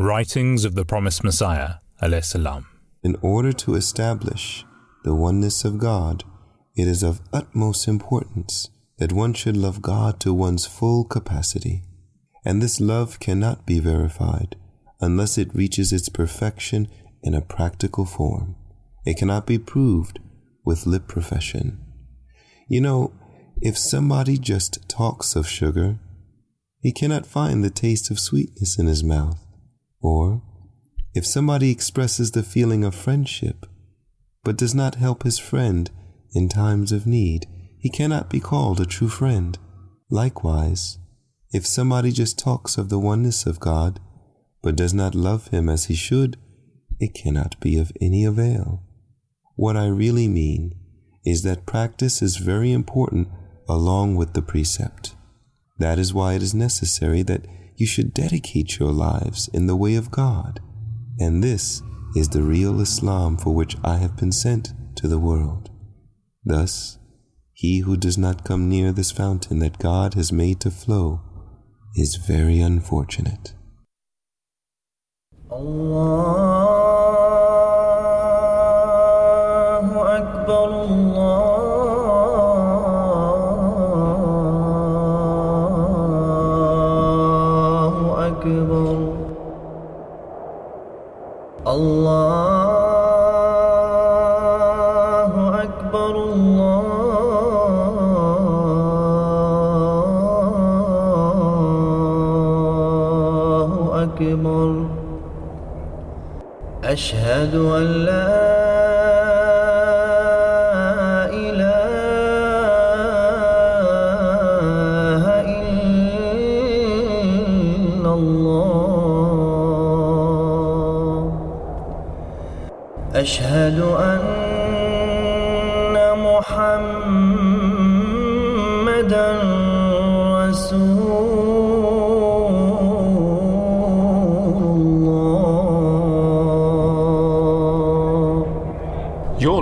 Writings of the Promised Messiah, salam. In order to establish the oneness of God, it is of utmost importance that one should love God to one's full capacity. And this love cannot be verified unless it reaches its perfection in a practical form. It cannot be proved with lip profession. You know, if somebody just talks of sugar, he cannot find the taste of sweetness in his mouth. Or, if somebody expresses the feeling of friendship, but does not help his friend in times of need, he cannot be called a true friend. Likewise, if somebody just talks of the oneness of God, but does not love him as he should, it cannot be of any avail. What I really mean is that practice is very important along with the precept. That is why it is necessary that you should dedicate your lives in the way of God, and this is the real Islam for which I have been sent to the world. Thus, he who does not come near this fountain that God has made to flow is very unfortunate. Allah. أشهد أن لا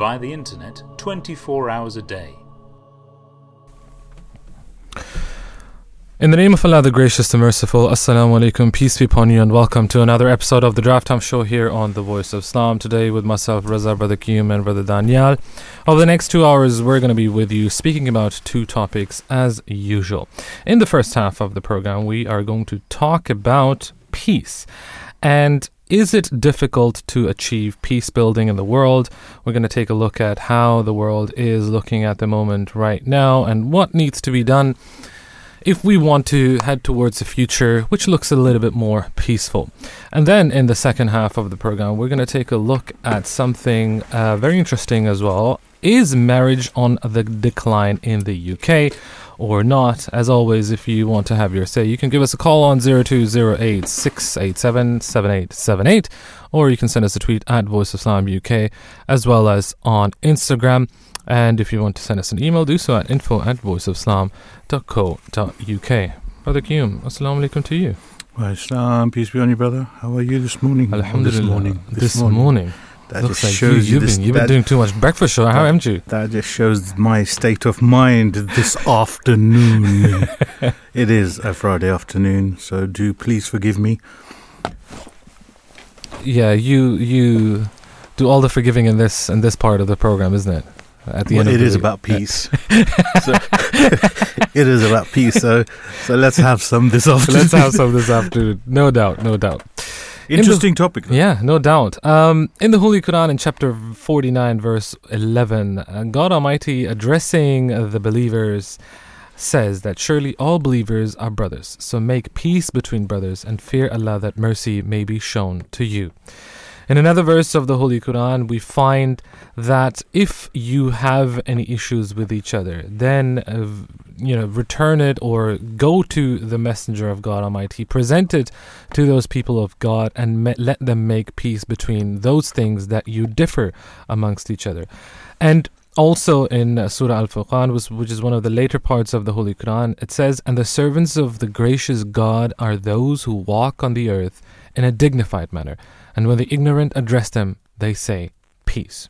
via the internet 24 hours a day. In the name of Allah, the Gracious, the Merciful, Assalamu alaikum, peace be upon you, and welcome to another episode of the Drive Time Show here on The Voice of Islam. Today, with myself, Raza, Brother Qayyum, and Brother Daniel. Over the next two hours, we're going to be with you speaking about two topics as usual. In the first half of the program, we are going to talk about peace. And is it difficult to achieve peace building in the world? We're going to take a look at how the world is looking at the moment right now and what needs to be done if we want to head towards a future which looks a little bit more peaceful. And then in the second half of the program, we're going to take a look at something uh, very interesting as well. Is marriage on the decline in the UK or not? As always, if you want to have your say, you can give us a call on 0208 687 7878 or you can send us a tweet at Voice of Islam UK as well as on Instagram. And if you want to send us an email, do so at info at voiceofislam.co.uk. Brother Qayyum, assalamu alaikum to you. Well, Islam, peace be on you, brother. How are you this morning? Alhamdulillah. This morning. This morning. That Looks just like shows you, have been, you've been doing too much breakfast show, that- haven't you? that just shows my state of mind this afternoon. it is a Friday afternoon, so do please forgive me. Yeah, you you do all the forgiving in this in this part of the program, isn't it? At the Well, end of it is about peace. so, it is about peace. So, so let's have some this afternoon. let's have some this afternoon. No doubt, no doubt. Interesting topic. though. Yeah, no doubt. Um, in the Holy Quran, in chapter 49, verse 11, uh, God Almighty addressing the believers says that surely all believers are brothers. So make peace between brothers and fear Allah that mercy may be shown to you. In another verse of the Holy Quran, we find that if you have any issues with each other, then uh, you know return it or go to the Messenger of God Almighty, present it to those people of God, and me- let them make peace between those things that you differ amongst each other. And also in uh, Surah Al Furqan, which, which is one of the later parts of the Holy Quran, it says, And the servants of the gracious God are those who walk on the earth in a dignified manner. And when the ignorant address them, they say, Peace.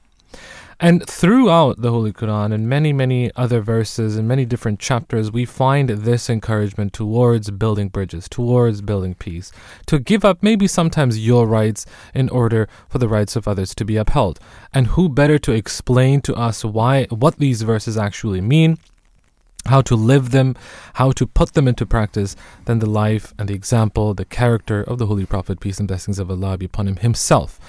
And throughout the Holy Quran and many, many other verses and many different chapters, we find this encouragement towards building bridges, towards building peace, to give up maybe sometimes your rights in order for the rights of others to be upheld. And who better to explain to us why what these verses actually mean? How to live them, how to put them into practice, than the life and the example, the character of the Holy Prophet, peace and blessings of Allah be upon him himself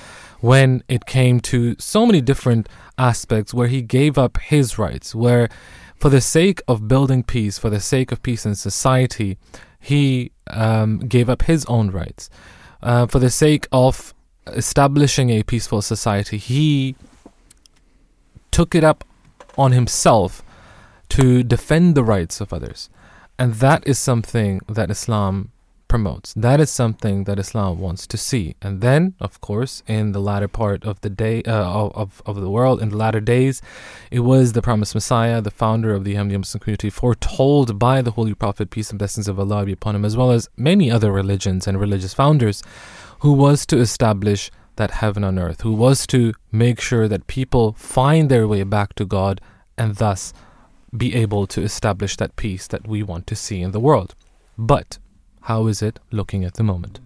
when it came to so many different aspects where he gave up his rights, where for the sake of building peace, for the sake of peace in society, he um, gave up his own rights. Uh, for the sake of establishing a peaceful society, he took it up on himself to defend the rights of others. And that is something that Islam promotes. That is something that Islam wants to see. And then, of course, in the latter part of the day uh, of of the world, in the latter days, it was the promised Messiah, the founder of the Ahmadiyya Muslim community, foretold by the Holy Prophet, peace and blessings of Allah be upon him, as well as many other religions and religious founders, who was to establish that heaven on earth, who was to make sure that people find their way back to God, and thus be able to establish that peace that we want to see in the world. But how is it looking at the moment?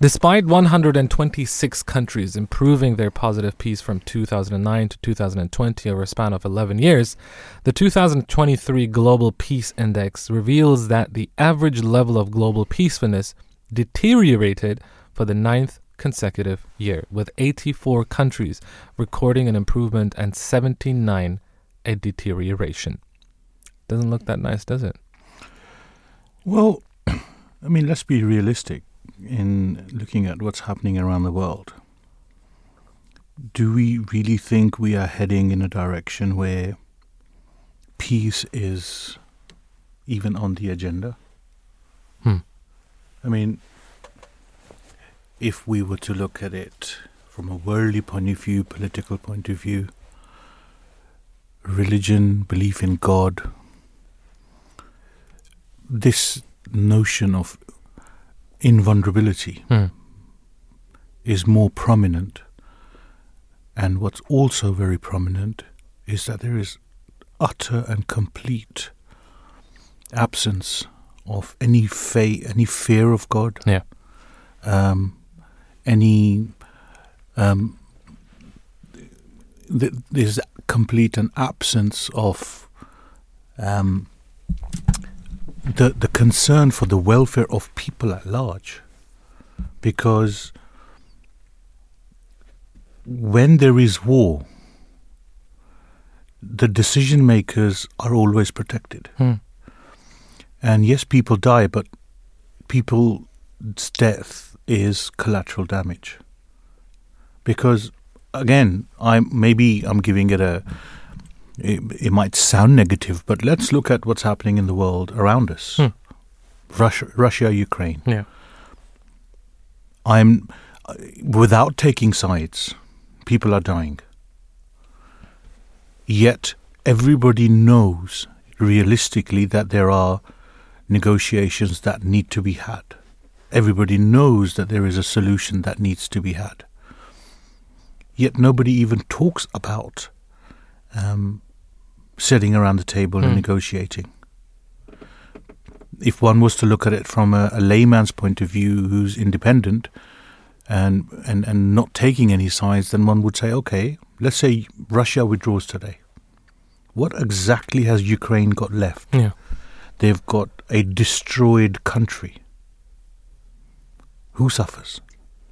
Despite 126 countries improving their positive peace from 2009 to 2020 over a span of 11 years, the 2023 Global Peace Index reveals that the average level of global peacefulness deteriorated for the ninth consecutive year, with 84 countries recording an improvement and 79 a deterioration. Doesn't look that nice, does it? Well, I mean, let's be realistic in looking at what's happening around the world. Do we really think we are heading in a direction where peace is even on the agenda? Hmm. I mean, if we were to look at it from a worldly point of view, political point of view, religion, belief in God, this notion of invulnerability Hmm. is more prominent. And what's also very prominent is that there is utter and complete absence of any fa- any fear of God, Yeah. um, any um, th- there's complete an absence of um, the the concern for the welfare of people at large, because when there is war, the decision makers are always protected. Hmm. And yes, people die, but people's death is collateral damage. Because again, I'm maybe I'm giving it a. It, it might sound negative, but let's look at what's happening in the world around us. Hmm. Russia, Russia, Ukraine. Yeah. I'm without taking sides. People are dying. Yet everybody knows realistically that there are negotiations that need to be had. Everybody knows that there is a solution that needs to be had. Yet nobody even talks about um, sitting around the table and Hmm. negotiating. If one was to look at it from a, a layman's point of view who's independent and, and, and not taking any sides, then one would say, okay, let's say Russia withdraws today. What exactly has Ukraine got left? Yeah. They've got a destroyed country. Who suffers?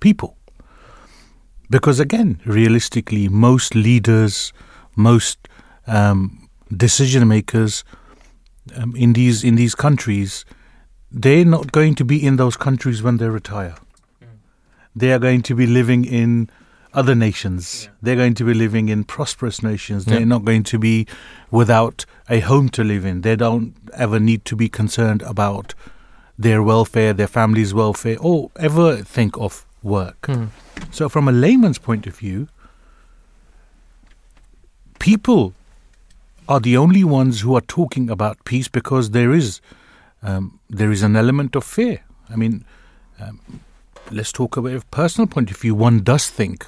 People. Because again, realistically, most leaders, most um, decision makers um, in these in these countries, they're not going to be in those countries when they retire. They are going to be living in other nations. They're going to be living in prosperous nations. They're Yeah. not going to be without a home to live in. They don't ever need to be concerned about their welfare, their family's welfare, or ever think of work. Hmm. So, from a layman's point of view, people are the only ones who are talking about peace because there is um, there is an element of fear. I mean, um, let's talk about a personal point of view. One does think,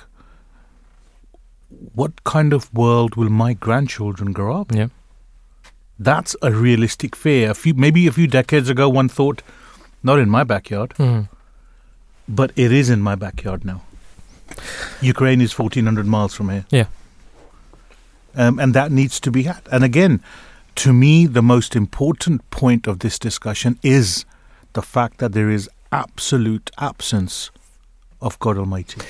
what kind of world will my grandchildren grow up? in? Yeah. That's a realistic fear. A few, maybe a few decades ago, one thought, not in my backyard, Mhm. but it is in my backyard now. Ukraine is 1,400 miles from here. Yeah. Um, and that needs to be had. And again, to me, the most important point of this discussion is the fact that there is absolute absence of God Almighty.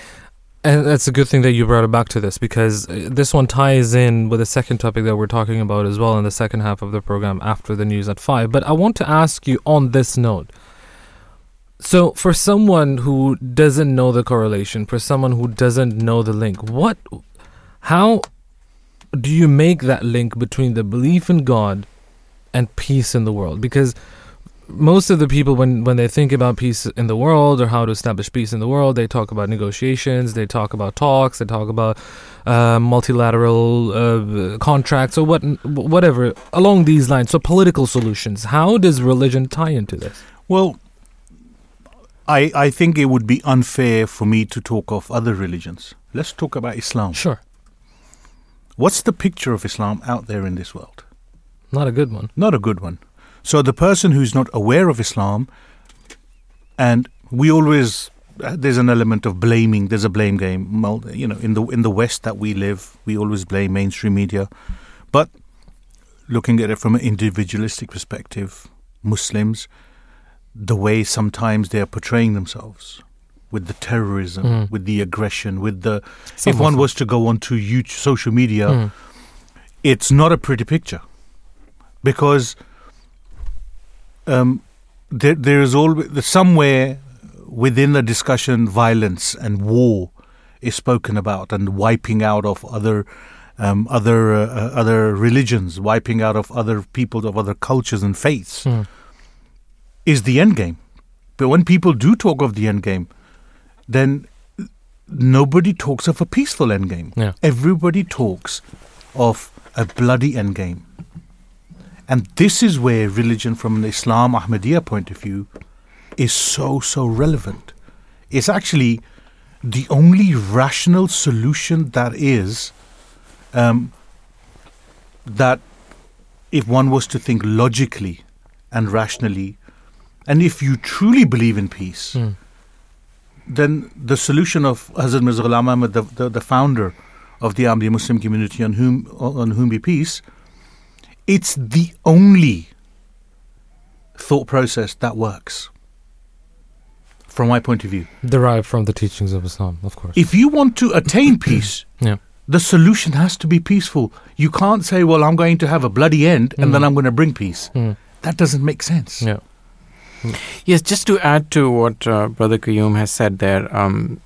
And that's a good thing that you brought it back to this because uh, this one ties in with the second topic that we're talking about as well in the second half of the program after the news at 5. But I want to ask you on this note. So, for someone who doesn't know the correlation, for someone who doesn't know the link, what, how do you make that link between the belief in God and peace in the world? Because most of the people when when they think about peace in the world or how to establish peace in the world they talk about negotiations they talk about talks they talk about uh, multilateral uh, contracts or what whatever along these lines so political solutions how does religion tie into this Well, I, I think it would be unfair for me to talk of other religions. Let's talk about Islam. sure What's the picture of Islam out there in this world? not a good one Not a good one. So the person who's not aware of Islam, and we always uh, there's an element of blaming. There's a blame game. Well, you know, in the in the West that we live, we always blame mainstream media, but looking at it from an individualistic perspective, Muslims, the way sometimes they are portraying themselves with the terrorism, Mm. with the aggression, with the Some if one was to go onto YouTube, social media, Mm. it's not a pretty picture because um, there, there is always somewhere within the discussion violence and war is spoken about and wiping out of other um, other uh, uh, other religions, wiping out of other people of other cultures and faiths Mm. is the end game. But when people do talk of the end game, then nobody talks of a peaceful endgame. Yeah. Everybody talks of a bloody endgame. And this is where religion, from an Islam Ahmadiyya point of view, is so, so relevant. It's actually the only rational solution that is um, that if one was to think logically and rationally, and if you truly believe in peace, Mm. Then the solution of Hazrat Mirza Ghulam Ahmad, the, the, the founder of the Ahmadiyya Muslim community on whom, on whom be peace, it's the only thought process that works from my point of view. derived from the teachings of islam of course If you want to attain peace, yeah the solution has to be peaceful. You can't say, well, I'm going to have a bloody end and then Mm. I'm going to bring peace. Mm. That doesn't make sense. yeah Yes, just to add to what uh, Brother Qayyum has said there, um,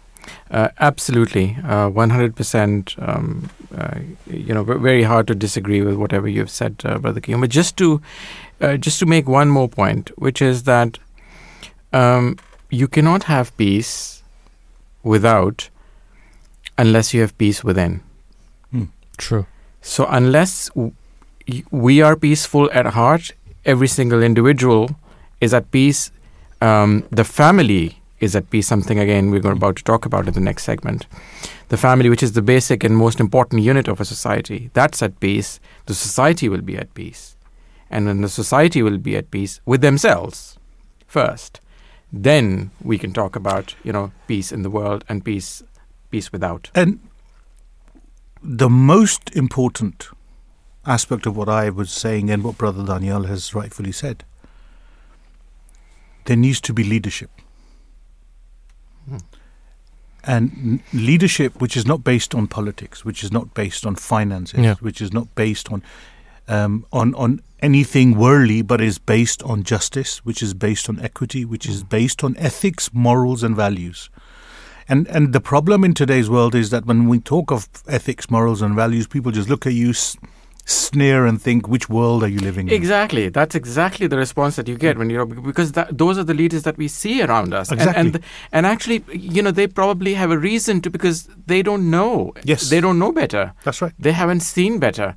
uh, absolutely, uh, 100%, um, uh, you know, very hard to disagree with whatever you've said, uh, Brother Qayyum. But just to, uh, just to make one more point, which is that um, you cannot have peace without, unless you have peace within. true So unless w- we are peaceful at heart, every single individual is at peace. Um, the family is at peace. Something again we're about to talk about in the next segment. The family, which is the basic and most important unit of a society, that's at peace. The society will be at peace, and then the society will be at peace with themselves first. Then we can talk about you know peace in the world and peace peace without. And the most important aspect of what I was saying and what Brother Daniel has rightfully said there needs to be leadership. Hmm. And leadership which is not based on politics, which is not based on finances, Yeah. which is not based on um, on on anything worldly, but is based on justice, which is based on equity, which is based on ethics, morals, and values. And and the problem in today's world is that when we talk of ethics, morals, and values, people just look at you, sneer, and think, "Which world are you living in?" Exactly. That's exactly the response that you get when you're because that, those are the leaders that we see around us. And- Exactly. And, and actually, you know, they probably have a reason to because they don't know. Yes. They don't know better. That's right. They haven't seen better.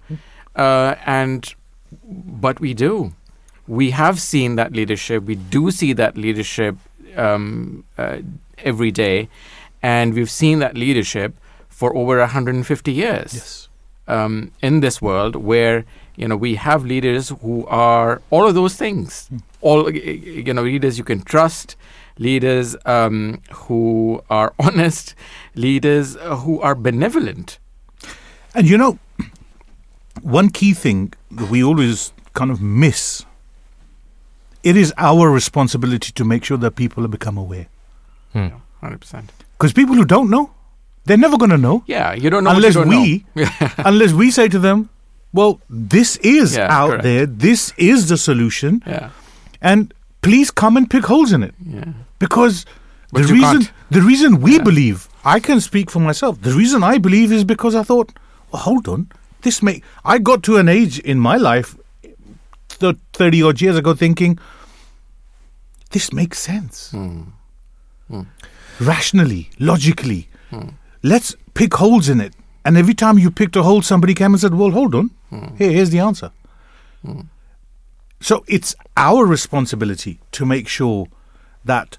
Uh, and but we do. We have seen that leadership. We do see that leadership um, uh, every day, and we've seen that leadership for over 150 years Yes. Um, in this world where you know we have leaders who are all of those things. All you know leaders you can trust leaders um, who are honest leaders uh, who are benevolent. And you know, one key thing that we always kind of miss it is our responsibility to make sure that people become aware. 100% Because people who don't know, they're never going to know yeah you don't know unless don't we know. unless we say to them, "Well, this is Yeah, out correct. there. This is the solution, yeah and please come and pick holes in it." yeah Because But the reason can't. the reason we Yeah. believe, I can speak for myself. The reason I believe is because I thought, well, hold on, this may. I got to an age in my life, th- thirty odd years ago, thinking this makes sense, Hmm. rationally, logically. Hmm. Let's pick holes in it. And every time you picked a hole, somebody came and said, "Well, hold on, Hmm. here, here's the answer." So it's our responsibility to make sure that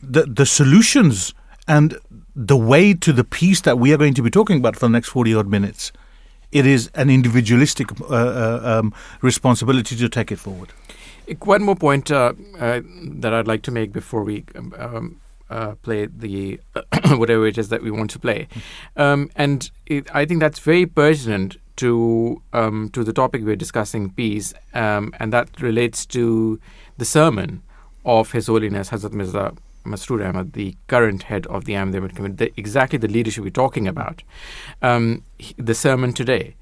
the the solutions and the way to the peace that we are going to be talking about for the next 40 odd minutes it is an individualistic uh, uh, um, responsibility to take it forward One more point uh, uh, that I'd like to make before we um, um, uh, play the whatever it is that we want to play, um, and it, I think that's very pertinent to um, to the topic we're discussing, peace, um, and that relates to the sermon of His Holiness Hazrat Mirza Masroor Ahmad, the current head of the Ahmadiyya community, the, exactly the leadership we're talking about. Um, he- the sermon today,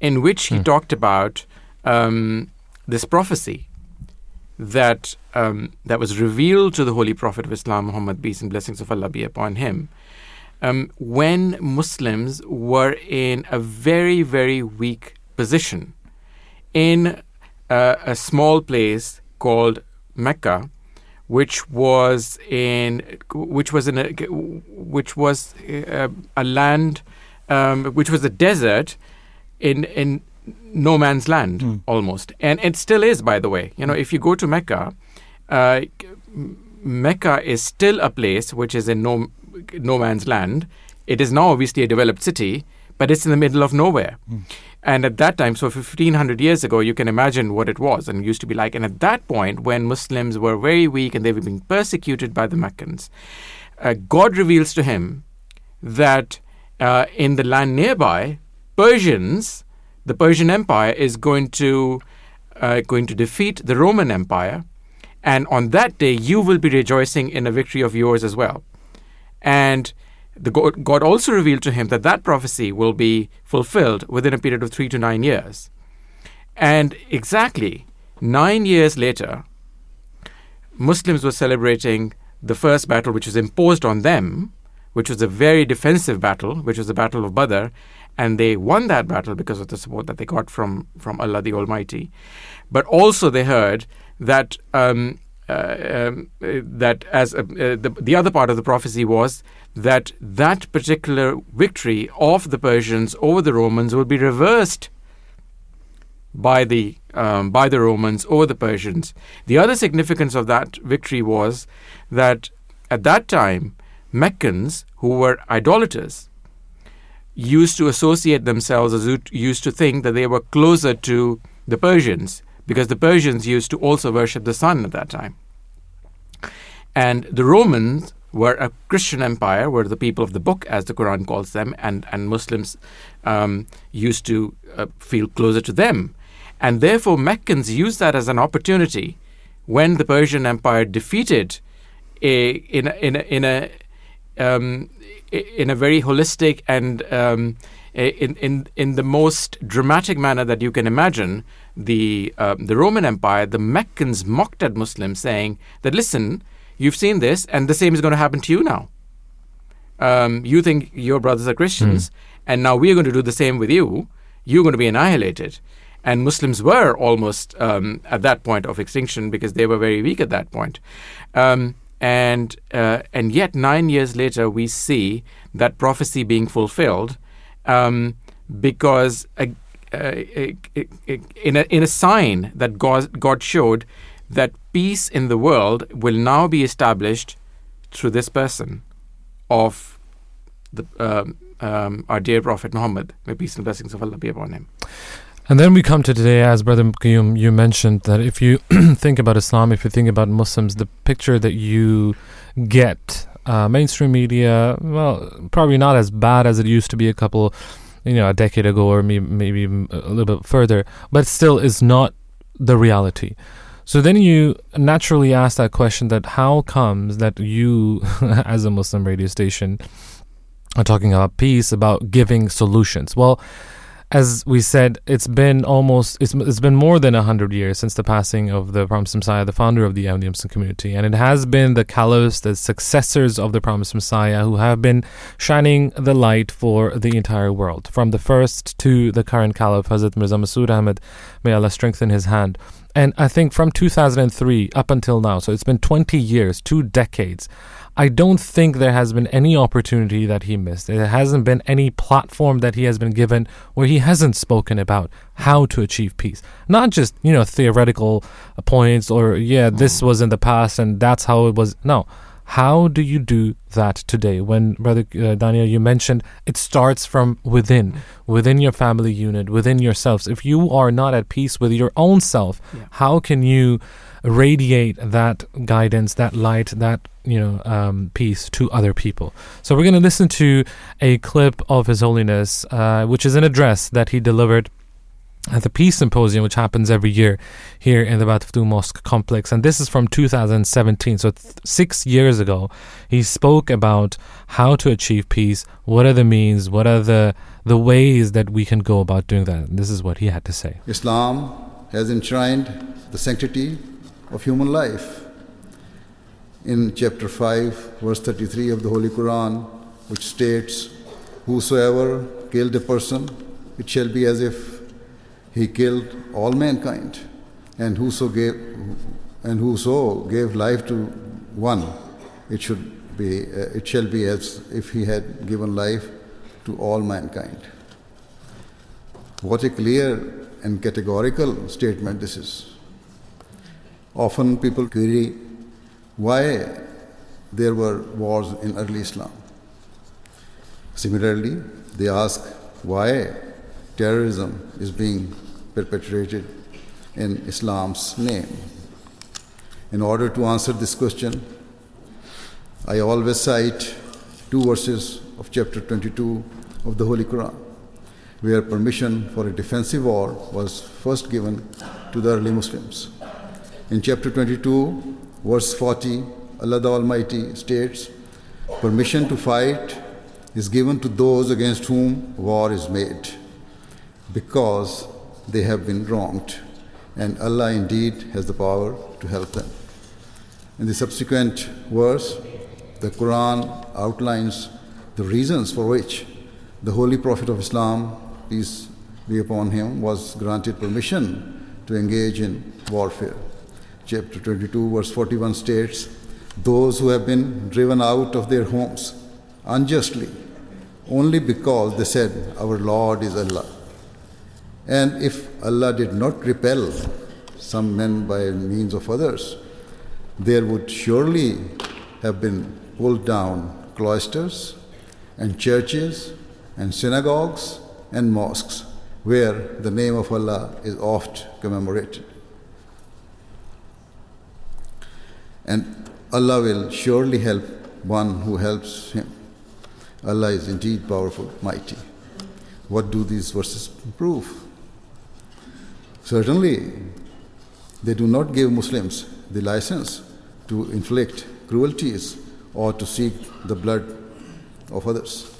in which he talked about um, this prophecy that um, that was revealed to the Holy Prophet of Islam, Muhammad, peace and blessings of Allah be upon him, um, when Muslims were in a very, very weak position in uh, a small place called Mecca, which was in which was in a which was uh, a land um, which was a desert in in no man's land almost, and it still is. By the way, you know, if you go to Mecca, uh, Mecca is still a place which is in no no man's land. It is now obviously a developed city, but it's in the middle of nowhere. And at that time, so 1500 years ago, you can imagine what it was and used to be like. And at that point, when Muslims were very weak and they were being persecuted by the Meccans, uh, God reveals to him that uh, in the land nearby, Persians, the Persian Empire, is going to uh, going to defeat the Roman Empire, and on that day you will be rejoicing in a victory of yours as well. And the God, God also revealed to him that that prophecy will be fulfilled within a period of three to nine years. And exactly nine years later, Muslims were celebrating the first battle which was imposed on them, which was a very defensive battle, which was the Battle of Badr, and they won that battle because of the support that they got from, from Allah the Almighty. But also they heard that um, uh, um, uh, that as uh, uh, the, the other part of the prophecy was that that particular victory of the Persians over the Romans will be reversed by the um, by the Romans over the Persians. The other significance of that victory was that at that time Meccans who were idolaters used to associate themselves as used to think that they were closer to the Persians because the Persians used to also worship the sun at that time. And the Romans were a Christian empire, were the people of the book, as the Quran calls them, and, and Muslims um, used to uh, feel closer to them. And therefore, Meccans used that as an opportunity when the Persian Empire defeated a, in, a, in, a, in, a, um, in a very holistic and um, in, in, in the most dramatic manner that you can imagine, the, um, the Roman Empire, the Meccans mocked at Muslims, saying that, listen, you've seen this, and the same is going to happen to you now. um, you think your brothers are Christians, and now we are going to do the same with you. You're going to be annihilated. And Muslims were almost um, at that point of extinction because they were very weak at that point. Um, and uh, and yet nine years later, we see that prophecy being fulfilled um, because uh, uh, in a in a sign that God God showed that peace in the world will now be established through this person of the um, um, our dear Prophet Muhammad. May peace and blessings of Allah be upon him. And then we come to today, as Brother Qayyum, you mentioned that if you think about Islam, if you think about Muslims, the picture that you get, uh, mainstream media, well, probably not as bad as it used to be a couple, you know, a decade ago or maybe, maybe a little bit further, but still is not the reality. So then you naturally ask that question that how comes that you, as a Muslim radio station, are talking about peace, about giving solutions? Well, as we said, it's been almost it's, it's been more than hundred years since the passing of the Promised Messiah, the founder of the Ahmadi community, and it has been the caliphs, the successors of the Promised Messiah, who have been shining the light for the entire world, from the first to the current caliph, Hazrat Mirza Masroor Ahmad. May Allah strengthen his hand. And I think from 2003 up until now, so it's been 20 years, two decades. I don't think there has been any opportunity that he missed. There hasn't been any platform that he has been given where he hasn't spoken about how to achieve peace. Not just, you know, theoretical points or, yeah, this was in the past and that's how it was. No. How do you do that today? When, Brother uh, Daniel, you mentioned it starts from within, within your family unit, within yourselves. If you are not at peace with your own self, Yeah. how can you radiate that guidance, that light, that you know um, peace to other people? So we're going to listen to a clip of His Holiness, uh, which is an address that he delivered at the Peace Symposium, which happens every year here in the Baitul Futuh Mosque complex. And this is from 2017. So, th- six years ago, he spoke about how to achieve peace, what are the means, what are the, the ways that we can go about doing that. And this is what he had to say. Islam has enshrined the sanctity of human life. In chapter 5, verse 33 of the Holy Quran, which states, Whosoever killed a person, it shall be as if he killed all mankind. And whoso gave, and whoso gave life to one, it should be, uh, it shall be as if he had given life to all mankind. What a clear and categorical statement this is. Often people query why there were wars in early Islam. Similarly, they ask why terrorism is being perpetrated in Islam's name. In order to answer this question, I always cite two verses of chapter 22 of the Holy Quran, where permission for a defensive war was first given to the early Muslims. In chapter 22, verse 40, Allah the Almighty states, Permission to fight is given to those against whom war is made, because they have been wronged, and Allah indeed has the power to help them. In the subsequent verse, the Quran outlines the reasons for which the Holy Prophet of Islam, peace be upon him, was granted permission to engage in warfare. Chapter 22, verse 41 states, Those who have been driven out of their homes unjustly, only because they said, Our Lord is Allah. And if Allah did not repel some men by means of others, there would surely have been pulled down cloisters and churches and synagogues and mosques where the name of Allah is oft commemorated. And Allah will surely help one who helps him. Allah is indeed powerful, mighty. What do these verses prove? Certainly, they do not give Muslims the license to inflict cruelties or to seek the blood of others.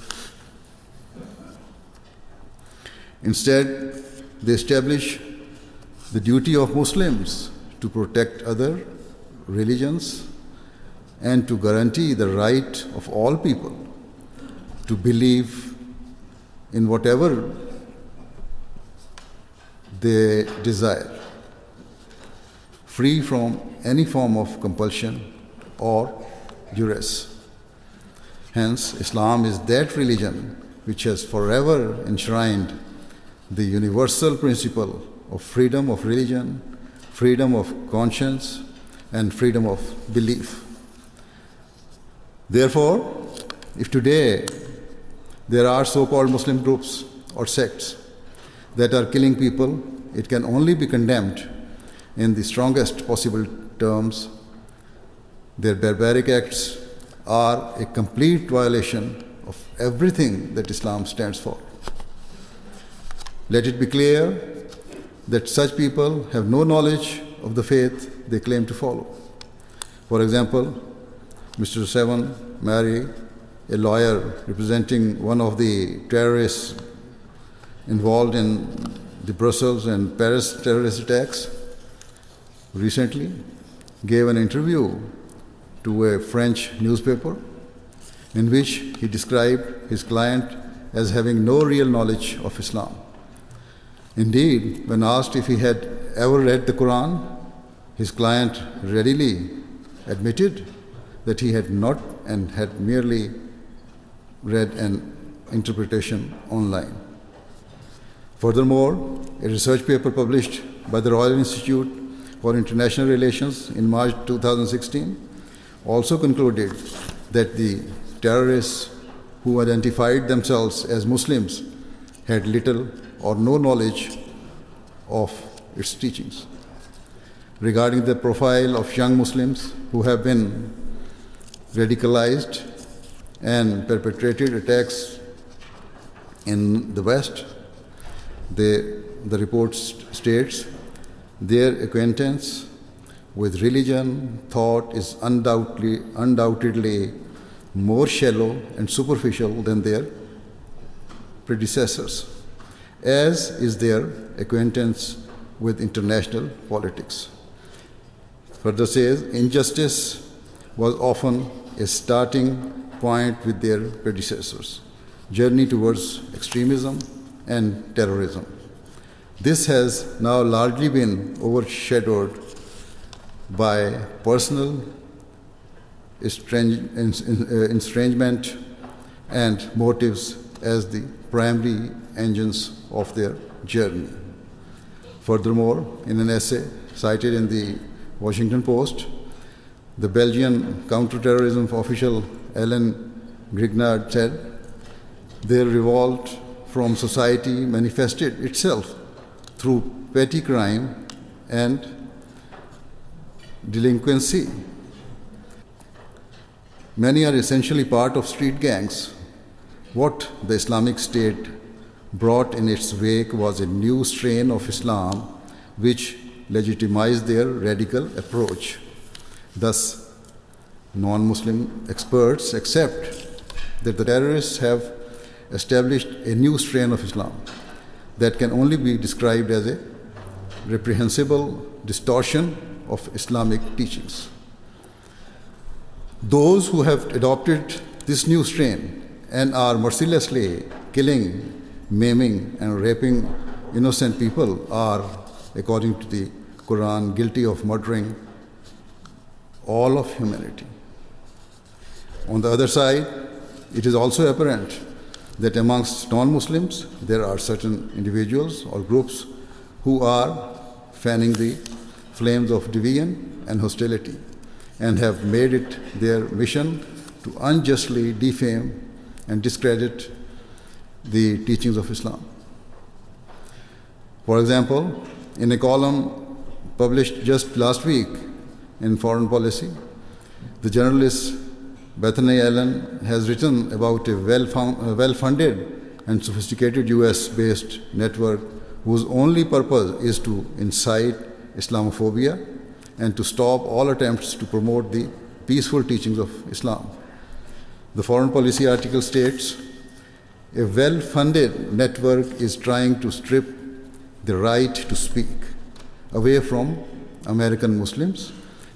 Instead, they establish the duty of Muslims to protect other religions and to guarantee the right of all people to believe in whatever they desire, free from any form of compulsion or duress. Hence, Islam is that religion which has forever enshrined the universal principle of freedom of religion, freedom of conscience, and freedom of belief. Therefore, if today there are so called Muslim groups or sects that are killing people, it can only be condemned in the strongest possible terms. Their barbaric acts are a complete violation of everything that Islam stands for. Let it be clear that such people have no knowledge of the faith they claim to follow. For example, Mr. Sven Mary, a lawyer representing one of the terrorists involved in the Brussels and Paris terrorist attacks, recently gave an interview to a French newspaper in which he described his client as having no real knowledge of Islam. Indeed, when asked if he had ever read the Quran, his client readily admitted that he had not and had merely read an interpretation online. Furthermore, a research paper published by the Royal Institute for International Relations in March 2016 also concluded that the terrorists who identified themselves as Muslims had little or no knowledge of its teachings. Regarding the profile of young Muslims who have been radicalized and perpetrated attacks in the West, the report states their acquaintance with religion thought is undoubtedly, undoubtedly more shallow and superficial than their predecessors, as is their acquaintance with international politics. Further says, injustice was often a starting point with their predecessors, journey towards extremism and terrorism. This has now largely been overshadowed by personal uh, estrangement and motives as the primary engines of their journey. Furthermore, in an essay cited in the Washington Post, the Belgian counterterrorism official Alain Grignard said, Their revolt from society manifested itself through petty crime and delinquency. Many are essentially part of street gangs. What the Islamic State brought in its wake was a new strain of Islam which legitimized their radical approach. Thus, non Muslim experts accept that the terrorists have established a new strain of Islam that can only be described as a reprehensible distortion of Islamic teachings. Those who have adopted this new strain and are mercilessly killing, maiming, and raping innocent people are, according to the Quran, guilty of murdering all of humanity. On the other side, it is also apparent that amongst non Muslims there are certain individuals or groups who are fanning the flames of division and hostility and have made it their mission to unjustly defame and discredit the teachings of Islam. For example, in a column published just last week in Foreign Policy, the journalist Bethany Allen has written about a well funded and sophisticated US based network whose only purpose is to incite Islamophobia and to stop all attempts to promote the peaceful teachings of Islam. The foreign policy article states a well funded network is trying to strip the right to speak away from American Muslims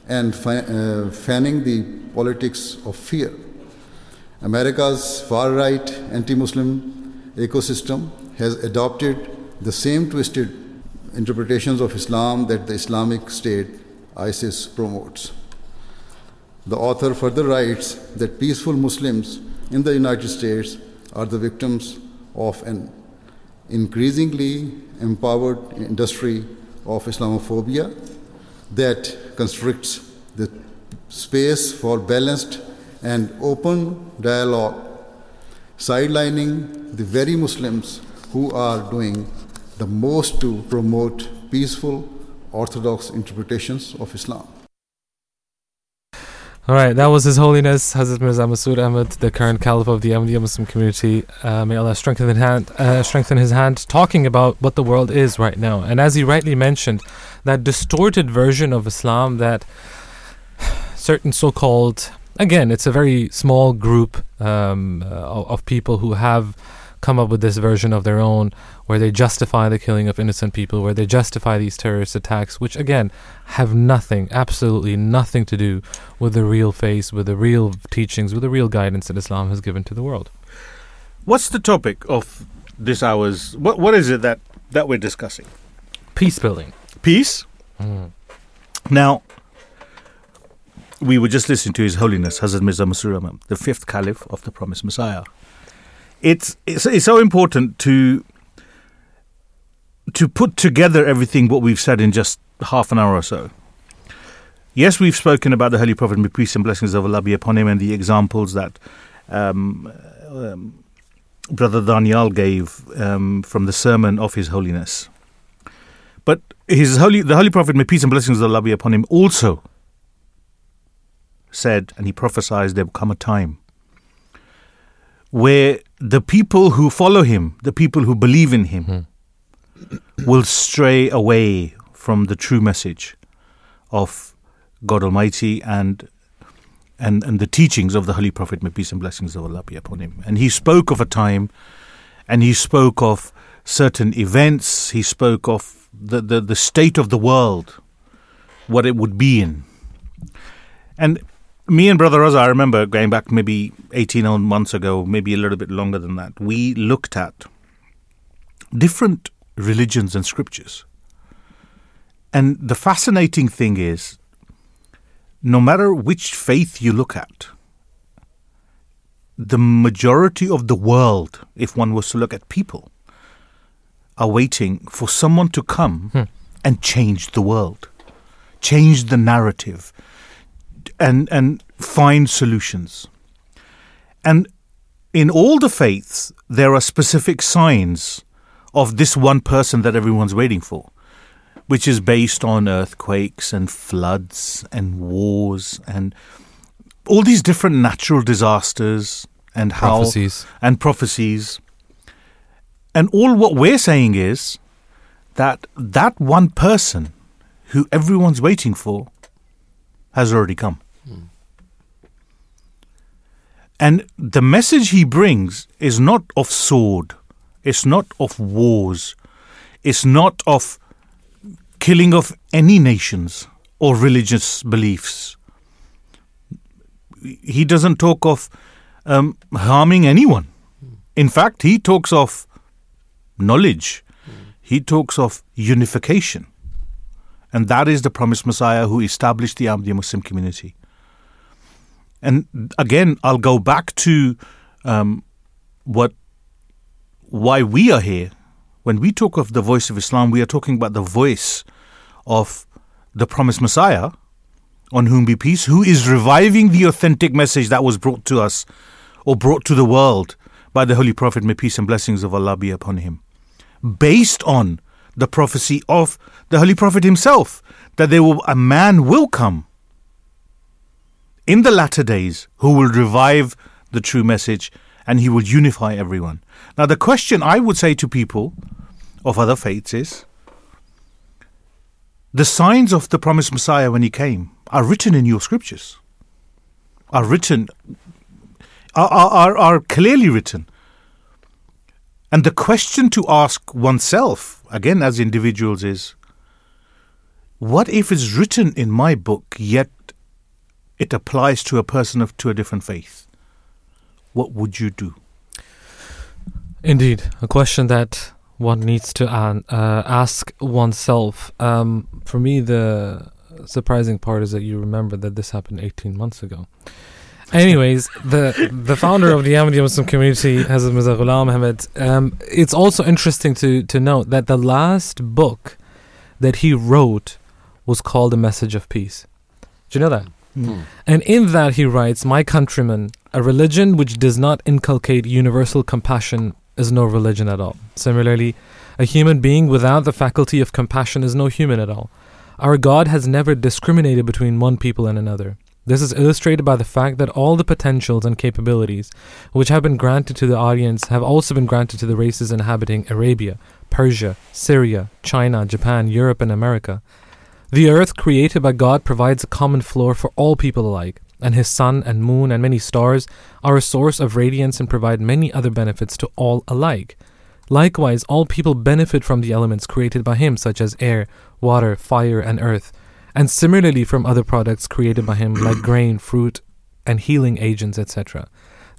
and uh, fanning the politics of fear America's far right anti Muslim ecosystem has adopted the same twisted interpretations of Islam that the Islamic State, ISIS, promotes. The author further writes that peaceful Muslims in the United States are the victims of an increasingly empowered industry of Islamophobia that constricts the space for balanced and open dialogue, sidelining the very Muslims who are doing the most to promote peaceful, orthodox interpretations of Islam. All right, that was His Holiness Hazrat Mirza Masroor Ahmad, the current Caliph of the Ahmadiyya Muslim community. Uh, may Allah strengthen his, hand, uh, strengthen his hand, talking about what the world is right now. And as he rightly mentioned, that distorted version of Islam that certain so called, again, it's a very small group um, uh, of people who have come up with this version of their own where they justify the killing of innocent people, where they justify these terrorist attacks, which again have nothing, absolutely nothing to do with the real face, with the real teachings, with the real guidance that Islam has given to the world. What's the topic of this hour's? What What is it that that we're discussing? Peace building. Peace. Mm. Now, we were just listening to His Holiness Hazrat Mirza Masroor Ahmad, the fifth Caliph of the Promised Messiah. It's, it's it's so important to to put together everything what we've said in just half an hour or so. Yes, we've spoken about the Holy Prophet, may peace and blessings of Allah be upon him, and the examples that um, um, Brother Daniel gave um, from the sermon of His Holiness. But His Holy, the Holy Prophet, may peace and blessings of Allah be upon him, also said, and he prophesied, there will come a time where the people who follow him, the people who believe in him, hmm. will stray away from the true message of God Almighty and and and the teachings of the Holy Prophet, may peace and blessings of Allah be upon him. And he spoke of a time, and he spoke of certain events. He spoke of the the, the state of the world, what it would be in. And me and Brother Raza, I remember going back maybe 18 months ago, maybe a little bit longer than that, we looked at different religions and scriptures. And the fascinating thing is, no matter which faith you look at, the majority of the world, if one was to look at people, are waiting for someone to come hmm. and change the world, change the narrative, and and find solutions. And in all the faiths, there are specific signs of this one person that everyone's waiting for, which is based on earthquakes and floods and wars and all these different natural disasters and how Prophecies. and prophecies. And all what we're saying is that that one person who everyone's waiting for has already come. And the message he brings is not of sword, it's not of wars, it's not of killing of any nations or religious beliefs. He doesn't talk of um, harming anyone. In fact, he talks of knowledge, he talks of unification. And that is the promised Messiah who established the Ahmadiyya Muslim community. And again, I'll go back to um, what why we are here. When we talk of the voice of Islam, we are talking about the voice of the promised Messiah, on whom be peace, who is reviving the authentic message that was brought to us or brought to the world by the Holy Prophet, may peace and blessings of Allah be upon him, based on the prophecy of the Holy Prophet himself, that there will a man will come in the latter days who will revive the true message and he will unify everyone. Now, the question I would say to people of other faiths is the signs of the promised Messiah when he came are written in your scriptures, are written, are, are, are clearly written. And the question to ask oneself, again as individuals, is what if it's written in my book, yet it applies to a person of to a different faith? what would you do? Indeed, a question that one needs to an- uh, ask oneself. Um, for me, the surprising part is that you remember that this happened 18 months ago. Anyways, the the founder of the Ahmadiyya Muslim community, Hazrat Mirza Ghulam Ahmed, um, it's also interesting to, to note that the last book that he wrote was called A Message of Peace. Do you know that? Hmm. And in that he writes, My countrymen, a religion which does not inculcate universal compassion is no religion at all. Similarly, a human being without the faculty of compassion is no human at all. Our God has never discriminated between one people and another. This is illustrated by the fact that all the potentials and capabilities which have been granted to the audience have also been granted to the races inhabiting Arabia, Persia, Syria, China, Japan, Europe, and America. The earth created by God provides a common floor for all people alike, and his sun and moon and many stars are a source of radiance and provide many other benefits to all alike. Likewise, all people benefit from the elements created by him, such as air, water, fire, and earth, and similarly from other products created by him, like grain, fruit, and healing agents, etc.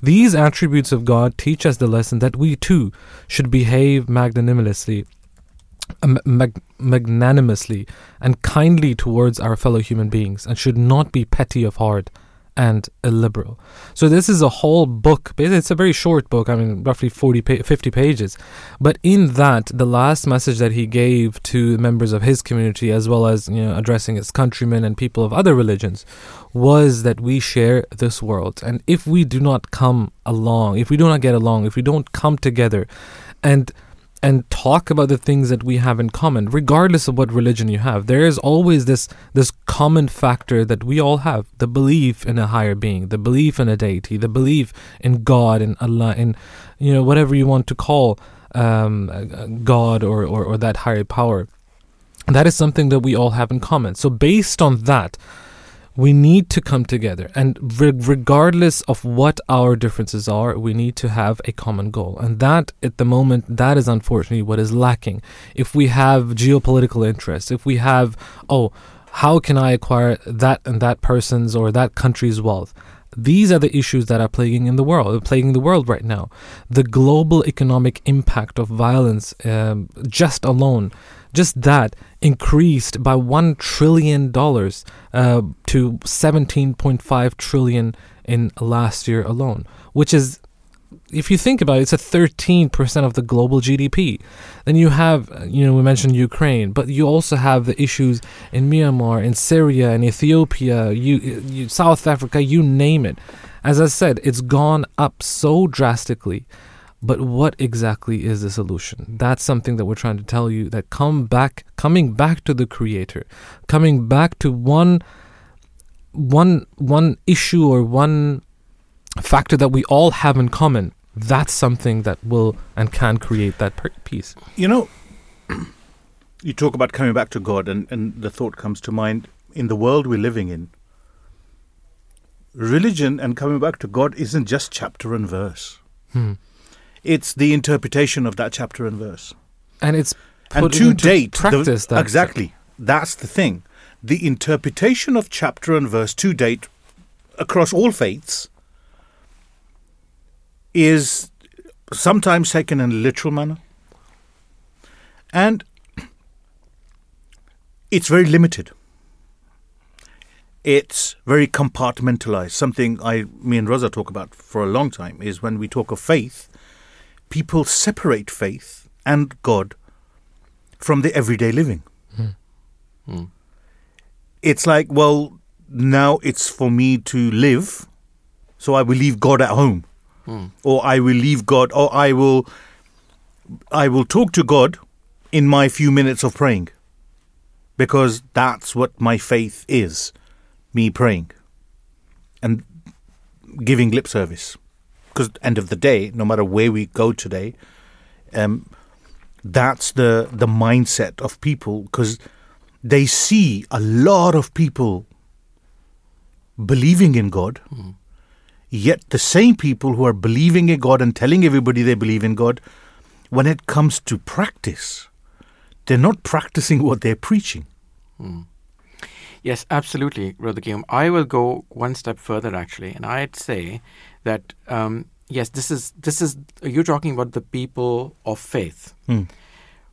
These attributes of God teach us the lesson that we too should behave magnanimously Um, mag- magnanimously and kindly towards our fellow human beings and should not be petty of heart and illiberal. So this is a whole book. It's a very short book. I mean, roughly 40, pa- 50 pages. But in that, the last message that he gave to members of his community, as well as you know addressing his countrymen and people of other religions, was that we share this world. And if we do not come along, if we do not get along, if we don't come together, and and talk about the things that we have in common regardless of what religion you have. There is always this this common factor that we all have the belief in a higher being the belief in a deity the belief in god and allah in you know whatever you want to call um, uh, god or, or or that higher power. That is something that we all have in common. So based on that we need to come together. And re- regardless of what our differences are we need to have a common goal. And that at the moment that is unfortunately what is lacking. If we have geopolitical interests if we have oh how can i acquire that and that person's or that country's wealth? These are the issues that are plaguing in the world, plaguing the world right now. The global economic impact of violence, um, just alone, just that increased by one trillion dollars uh, to 17.5 trillion in last year alone, which is if you think about it, it's a 13% of the global GDP. Then you have, you know, we mentioned Ukraine, but you also have the issues in Myanmar, in Syria, in Ethiopia, you, you, South Africa, you name it. As I said, it's gone up so drastically. But what exactly is the solution? That's something that we're trying to tell you that come back, coming back to the creator, coming back to one, one, one issue or one factor that we all have in common, that's something that will and can create that per- peace. You know, you talk about coming back to God, and, and the thought comes to mind in the world we're living in, religion and coming back to God isn't just chapter and verse. Hmm. It's the interpretation of that chapter and verse. And it's and to date, the- that exactly. That's the thing. The interpretation of chapter and verse to date across all faiths is sometimes taken in a literal manner. And it's very limited. It's very compartmentalized. Something I, me and Raza talk about for a long time is when we talk of faith, people separate faith and God from the everyday living. Hmm. Hmm. It's like, well, now it's for me to live, so I will leave God at home, hmm. or I will leave God, or I will, I will talk to God in my few minutes of praying, because that's what my faith is, me praying, and giving lip service. Because end of the day, no matter where we go today, um, that's the the mindset of people because they see a lot of people believing in God, yet the same people who are believing in God and telling everybody they believe in God, when it comes to practice, they're not practicing what they're preaching. Yes, absolutely, Brother Qayyum. I will go one step further actually, and I'd say that um, yes, this is this is you're talking about the people of faith. Hmm.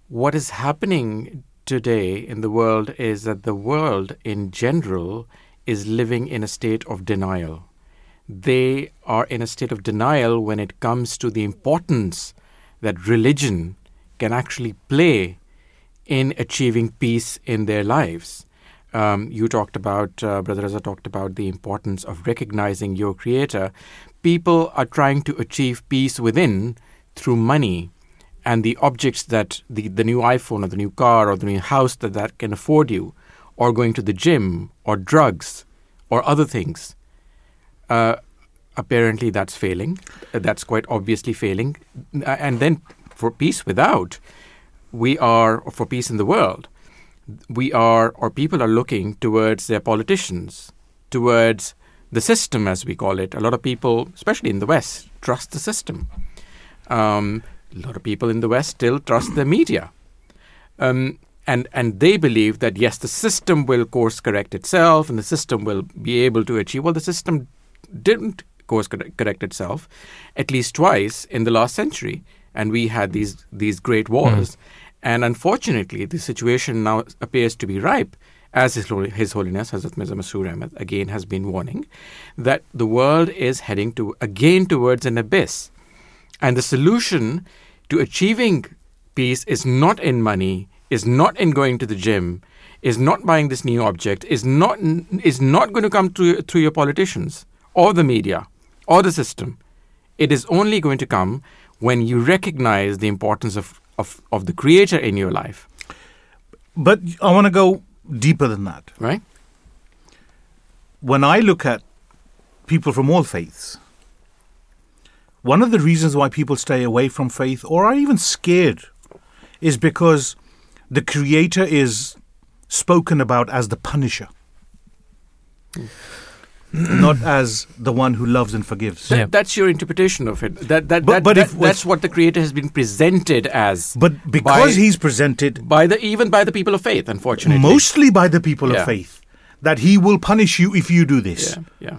What is happening today in the world is that the world in general is living in a state of denial. They are in a state of denial when it comes to the importance that religion can actually play in achieving peace in their lives. Um, you talked about, uh, Brother Raza talked about the importance of recognizing your creator. People are trying to achieve peace within through money and the objects that the, the new iPhone or the new car or the new house that that can afford you, or going to the gym or drugs or other things. Uh, apparently, that's failing. That's quite obviously failing. And then for peace without, we are, or for peace in the world, we are, or people are looking towards their politicians, towards the system, as we call it. A lot of people, especially in the West, trust the system. Um, a lot of people in the West still trust the media. Um, and, and they believe that, yes, the system will course correct itself and the system will be able to achieve. Well, the system didn't course correct correct itself at least twice in the last century. And we had these, these great wars. And unfortunately, the situation now appears to be ripe, as His, His Holiness Hazrat Mirza Masroor Ahmad again has been warning, that the world is heading to again towards an abyss. And the solution to achieving peace is not in money, is not in going to the gym, is not buying this new object, is not is not going to come through through your politicians or the media or the system. It is only going to come when you recognize the importance of, of, of the creator in your life, But I want to go deeper than that. right? When I look at people from all faiths, one of the reasons why people stay away from faith or are even scared is because the Creator is spoken about as the punisher, hmm. not as the one who loves and forgives. That, Yeah. That's your interpretation of it. That, that, But- that, but that- if- that's what the creator has been presented as. But because by- he's presented by the even by the people of faith, unfortunately. mostly by the people Yeah. of faith, that he will punish you if you do this. Yeah, yeah.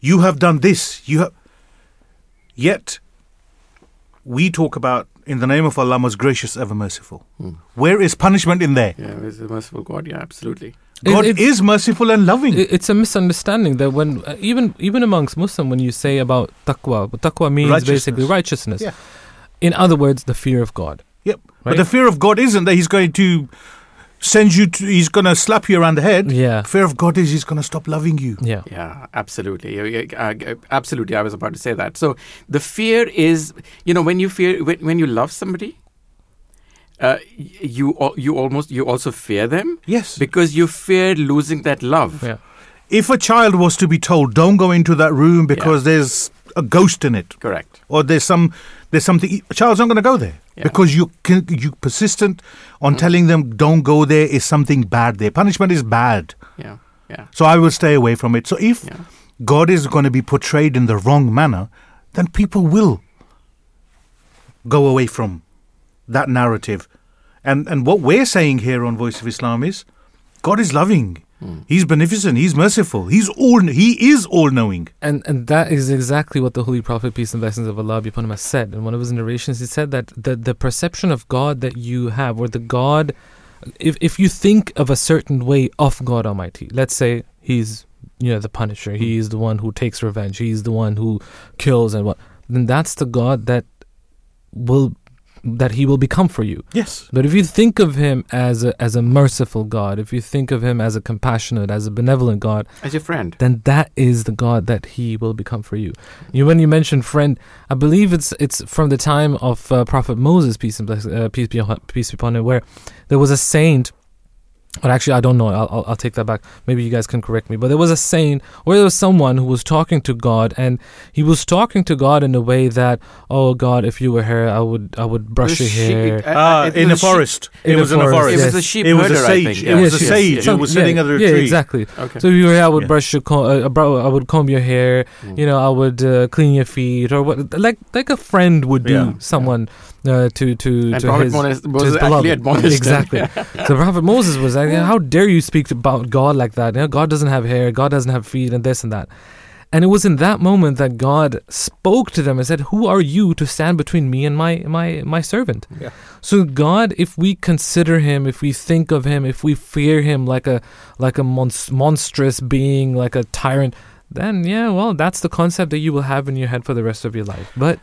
You have done this. You have. Yet, we talk about in the name of Allah, most gracious, ever merciful. Hmm. Where is punishment in there? Yeah, it's a merciful God. Yeah, absolutely. God it's- is merciful and loving. It- It's a misunderstanding that when uh, even even amongst Muslim, when you say about taqwa, taqwa means basically Righteousness. righteousness. Yeah. In other words, the fear of God. yep. But the fear of God isn't that He's going to send you to. He's going to slap you around the head. Yeah. Fear of God is He's going to stop loving you. Yeah. Yeah, absolutely. Yeah, yeah, uh, absolutely. I was about to say that. So the fear is, you know, when you fear, when, when you love somebody, uh, you you almost you also fear them Yes. because you fear losing that love. Yeah. if a child was to be told, "Don't go into that room because there's a ghost in it," Correct. or there's some there's something a child's not going to go there Yeah. because you can, you persistent on telling them don't go there," there is something bad there punishment is bad Yeah. Yeah. so i will stay away from it so if Yeah. god is going to be portrayed in the wrong manner then people will go away from that narrative. And and what we're saying here on voice of islam is god is loving. Hmm. He's beneficent. He's merciful. He's all he is all knowing And and that is exactly what the Holy Prophet, peace and blessings of Allah be upon him, has said. In one of his narrations, he said that the, the perception of God that you have, or the God, if, if you think of a certain way of God Almighty, let's say he's you know the Punisher, he is the one who takes revenge, he's the one who kills and what, then that's the God that will that he will become for you. yes But if you think of him as a as a merciful God, if you think of him as a compassionate, as a benevolent God, As your friend. then that is the God that He will become for you. You, when you mentioned friend, I believe it's it's from the time of uh, Prophet Moses, peace and bless, uh, peace be upon, peace be upon him, where there was a saint. But actually, I don't know. I'll, I'll, I'll take that back. Maybe you guys can correct me. But there was a saint where there was someone who was talking to God, and he was talking to God in a way that, "Oh God, if you were here, I would I would brush your hair." uh, Ah, it in was a a forest. In it was in a forest, forest. It was a sheep It was a herder, I sage. think. It Yeah. was a sage. yes, who was sitting under a tree yeah, exactly. Okay. So if you were here, I would Yeah. brush your, co- uh, bro, I would comb your hair. Mm. You know, I would uh, clean your feet, or what, like like a friend would do Yeah. someone uh, to to And to Prophet his, Moses, to his beloved. admonished exactly. so Prophet Moses was like, "How dare you speak about God like that? You know, God doesn't have hair, God doesn't have feet, and this and that." And it was in that moment that God spoke to them and said, "Who are you to stand between me and my my my servant?" Yeah. So God, if we consider him, if we think of him, if we fear him like a like a monst- monstrous being, like a tyrant, then yeah, well, that's the concept that you will have in your head for the rest of your life. But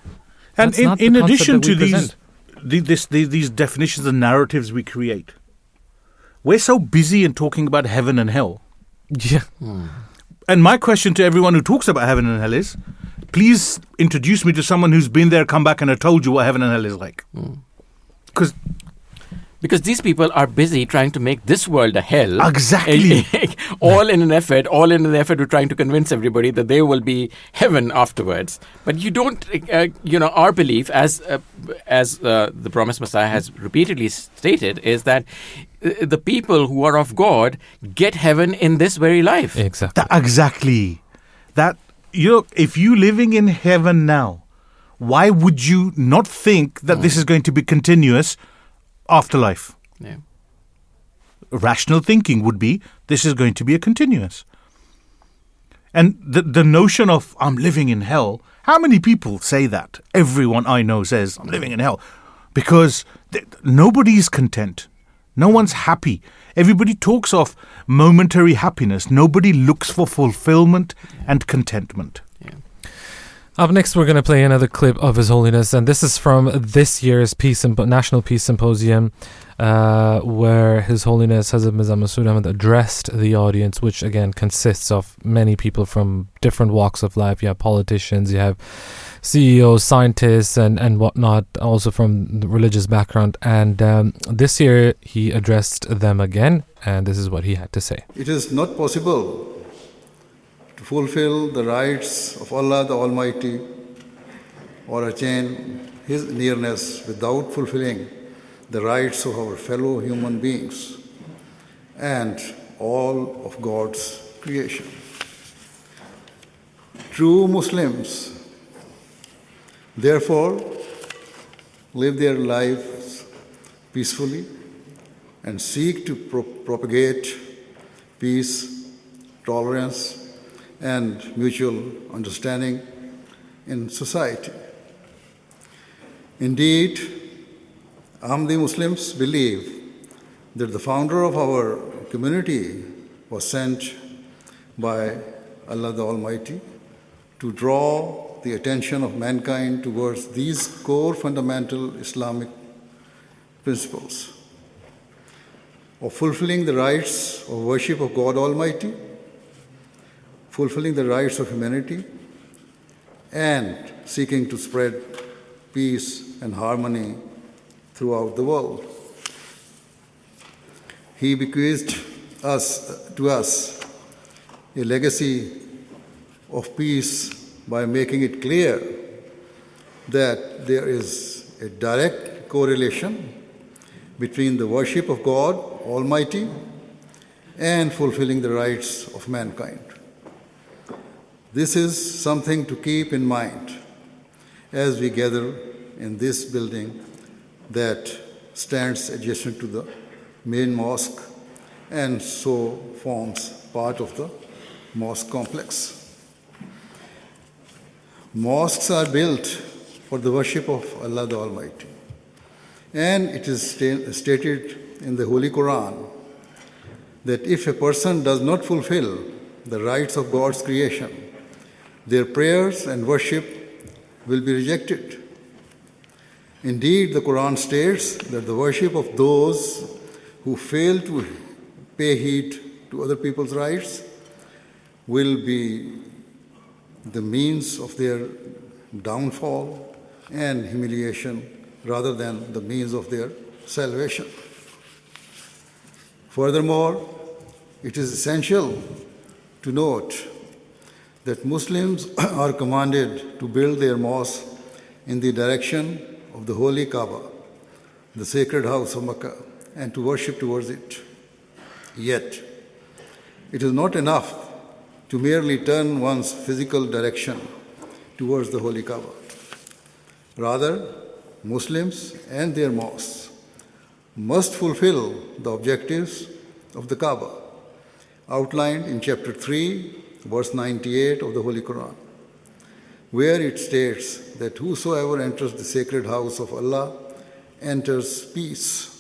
And in, in addition to these, the, this, the, these definitions and narratives we create, we're so busy in talking about heaven and hell. yeah, hmm. And my question to everyone who talks about heaven and hell is please introduce me to someone who's been there, come back, and have told you what heaven and hell is like. Because Because these people are busy trying to make this world a hell. Exactly. all in an effort, all in an effort to trying to convince everybody that they will be heaven afterwards. But you don't, uh, you know, our belief, as uh, as uh, the promised Messiah has repeatedly stated, is that uh, the people who are of God get heaven in this very life. exactly. That, exactly. That you if you living in heaven now, why would you not think that this is going to be continuous afterlife? Yeah. Rational thinking would be this is going to be a continuous. And the the notion of I'm living in hell, how many people say that? Everyone I know says I'm living in hell because th- nobody's content. No one's happy. Everybody talks of momentary happiness. Nobody looks for fulfillment and contentment. Up next, we're going to play another clip of His Holiness, and this is from this year's Peace National Peace Symposium, uh, where His Holiness Hazrat Mirza Masroor Ahmad addressed the audience, which again consists of many people from different walks of life. You have politicians, you have CEOs, scientists, and, and whatnot, also from religious background. And um, this year, he addressed them again, and this is what he had to say. It is not possible fulfill the rights of Allah the Almighty or attain His nearness without fulfilling the rights of our fellow human beings and all of God's creation. True Muslims, therefore, live their lives peacefully and seek to pro- propagate peace, tolerance, and mutual understanding in society. Indeed, Ahmadi Muslims believe that the founder of our community was sent by Allah the Almighty to draw the attention of mankind towards these core fundamental Islamic principles of fulfilling the rights of worship of God Almighty, fulfilling the rights of humanity, and seeking to spread peace and harmony throughout the world. He bequeathed us to us a legacy of peace by making it clear that there is a direct correlation between the worship of God Almighty and fulfilling the rights of mankind. This is something to keep in mind as we gather in this building that stands adjacent to the main mosque and so forms part of the mosque complex. Mosques are built for the worship of Allah the Almighty. And it is sta- stated in the Holy Quran that if a person does not fulfill the rights of God's creation, their prayers and worship will be rejected. Indeed, the Quran states that the worship of those who fail to pay heed to other people's rights will be the means of their downfall and humiliation rather than the means of their salvation. Furthermore, it is essential to note that Muslims are commanded to build their mosque in the direction of the holy Kaaba, the sacred house of Makkah, and to worship towards it. Yet, it is not enough to merely turn one's physical direction towards the holy Kaaba. Rather, Muslims and their mosques must fulfill the objectives of the Kaaba outlined in chapter 3 verse 98 of the Holy Quran, where it states that whosoever enters the sacred house of Allah enters peace.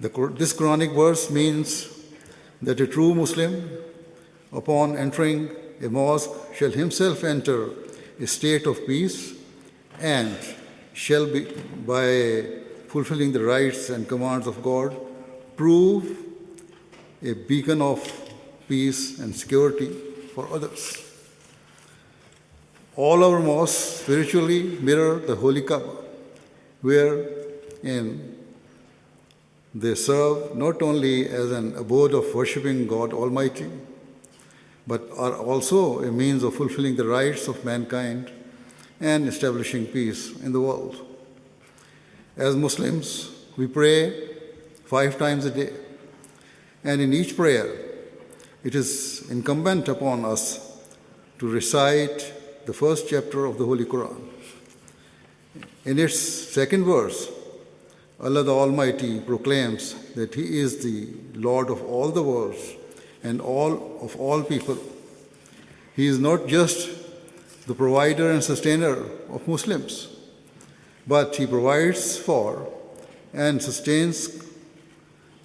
The, this Quranic verse means that a true Muslim, upon entering a mosque, shall himself enter a state of peace and shall be, by fulfilling the rights and commands of God, prove a beacon of peace and security for others. All our mosques spiritually mirror the Holy Kaaba, wherein they serve not only as an abode of worshipping God Almighty, but are also a means of fulfilling the rights of mankind and establishing peace in the world. As Muslims, we pray five times a day, and in each prayer, it is incumbent upon us to recite the first chapter of the Holy Quran. In its second verse, Allah the Almighty proclaims that He is the Lord of all the worlds and all of all people. He is not just the provider and sustainer of Muslims, but He provides for and sustains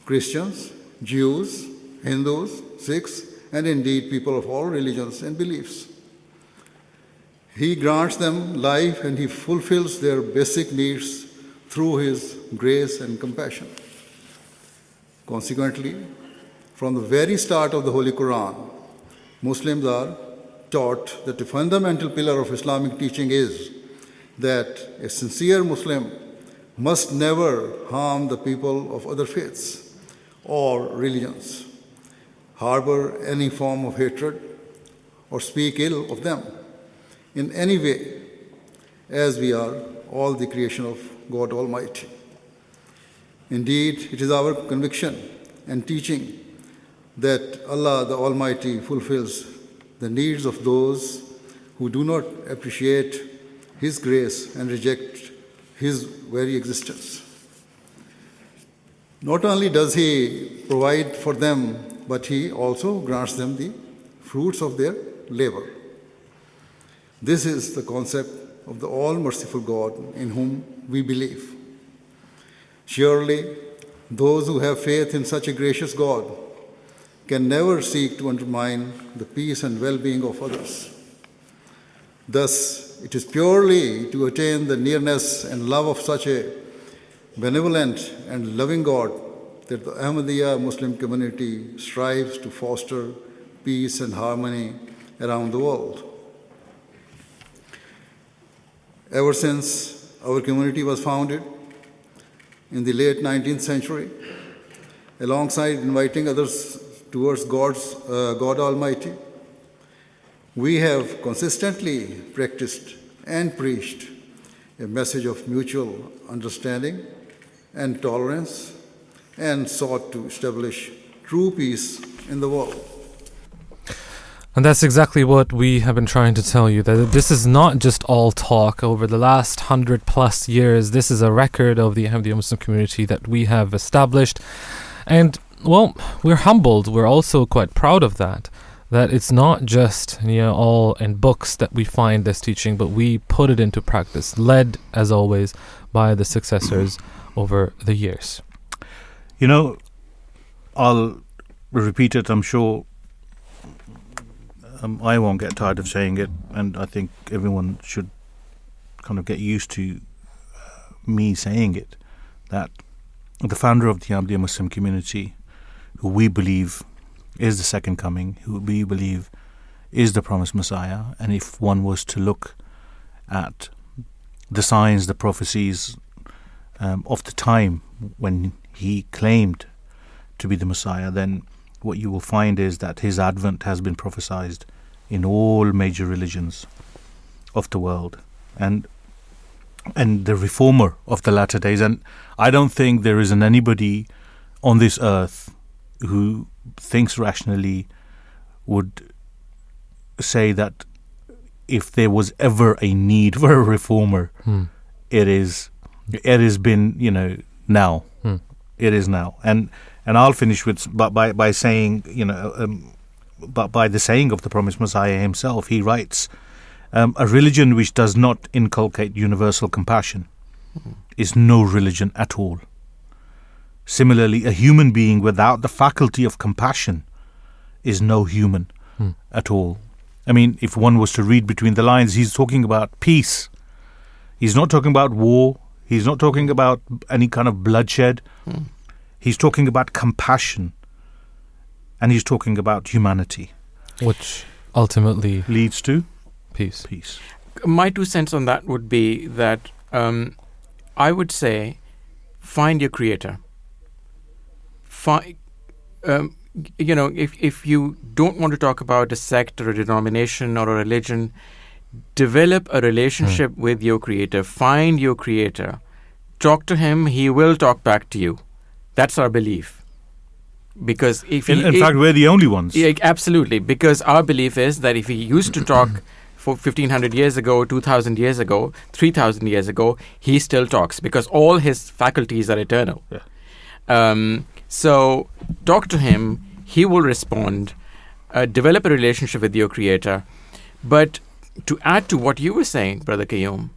Christians, Jews, Hindus, Sikhs, and indeed people of all religions and beliefs. He grants them life and He fulfills their basic needs through His grace and compassion. Consequently, from the very start of the Holy Quran, Muslims are taught that the fundamental pillar of Islamic teaching is that a sincere Muslim must never harm the people of other faiths or religions, harbor any form of hatred, or speak ill of them in any way, as we are all the creation of God Almighty. Indeed, it is our conviction and teaching that Allah the Almighty fulfills the needs of those who do not appreciate His grace and reject His very existence. Not only does He provide for them, but He also grants them the fruits of their labor. This is the concept of the all merciful God in whom we believe. Surely, those who have faith in such a gracious God can never seek to undermine the peace and well being of others. Thus, it is purely to attain the nearness and love of such a benevolent and loving God that the Ahmadiyya Muslim community strives to foster peace and harmony around the world. Ever since our community was founded in the late 19th century, alongside inviting others towards God's, uh, God Almighty, we have consistently practiced and preached a message of mutual understanding and tolerance and sought to establish true peace in the world. And that's exactly what we have been trying to tell you that this is not just all talk over the last hundred plus years. This is a record of the Ahmadiyya Muslim community that we have established. And, well, we're humbled. We're also quite proud of that. That it's not just you know, all in books that we find this teaching, but we put it into practice, led, as always, by the successors over the years. You know, I'll repeat it, I'm sure. Um, I won't get tired of saying it, and I think everyone should kind of get used to uh, me saying it. That the founder of the Ahmadiyya Muslim community, who we believe is the second coming, who we believe is the promised Messiah, and if one was to look at the signs, the prophecies um, of the time when he claimed to be the Messiah, then what you will find is that his advent has been prophesied in all major religions of the world, and and the reformer of the latter days. And I don't think there isn't anybody on this earth who thinks rationally would say that if there was ever a need for a reformer, Hmm. it is it has been you know now. It is now and and I'll finish with by by, by saying you know um, by, by the saying of the promised Messiah himself. He writes, um, "A religion which does not inculcate universal compassion is no religion at all." Similarly, a human being without the faculty of compassion is no human at all. I mean, if one was to read between the lines, he's talking about peace. He's not talking about war. He's not talking about any kind of bloodshed. He's talking about compassion. And he's talking about humanity. Which ultimately Leads to peace. peace. my two cents on that would be that um, I would say find your creator. Find, um, you know, if if you don't want to talk about a sect or a denomination or a religion, develop a relationship with your creator. Find your creator. Talk to him. He will talk back to you. That's our belief. Because if In, he, in fact, we're the only ones. yeah, absolutely. Because our belief is that if he used to talk for 1500 years ago, 2000 years ago, 3000 years ago, he still talks because all his faculties are eternal. Yeah. Um, so talk to him, he will respond. Uh, develop a relationship with your creator. But to add to what you were saying, Brother Qayyum,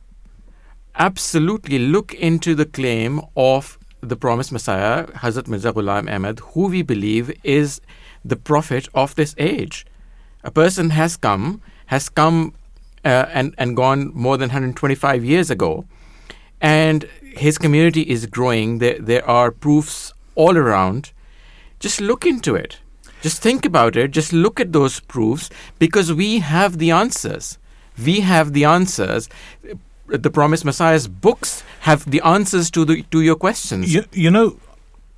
absolutely look into the claim of the promised Messiah, Hazrat Mirza Ghulam Ahmad, who we believe is the prophet of this age. A person has come, has come uh, and, and gone more than 125 years ago, and his community is growing. There, there are proofs all around. Just look into it. Just think about it. Just look at those proofs because we have the answers. We have the answers. The Promised Messiah's books have the answers to the to your questions. You, you know,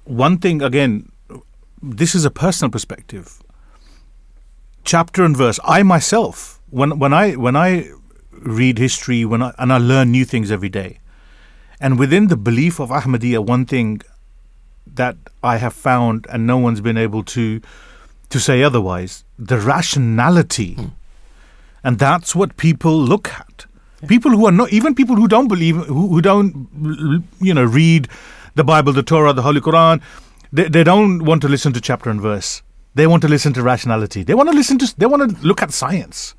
one thing again, this is a personal perspective. Chapter and verse. I myself, when when I when I read history, when I, and I learn new things every day, and within the belief of Ahmadiyya, one thing that I have found, and no one's been able to to say otherwise, the rationality, hmm. And that's what people look at. People who are not even people who don't believe, who, who don't, you know, read the Bible, the Torah, the Holy Quran. They, they don't want to listen to chapter and verse. They want to listen to rationality. They want to listen to. They want to look at science.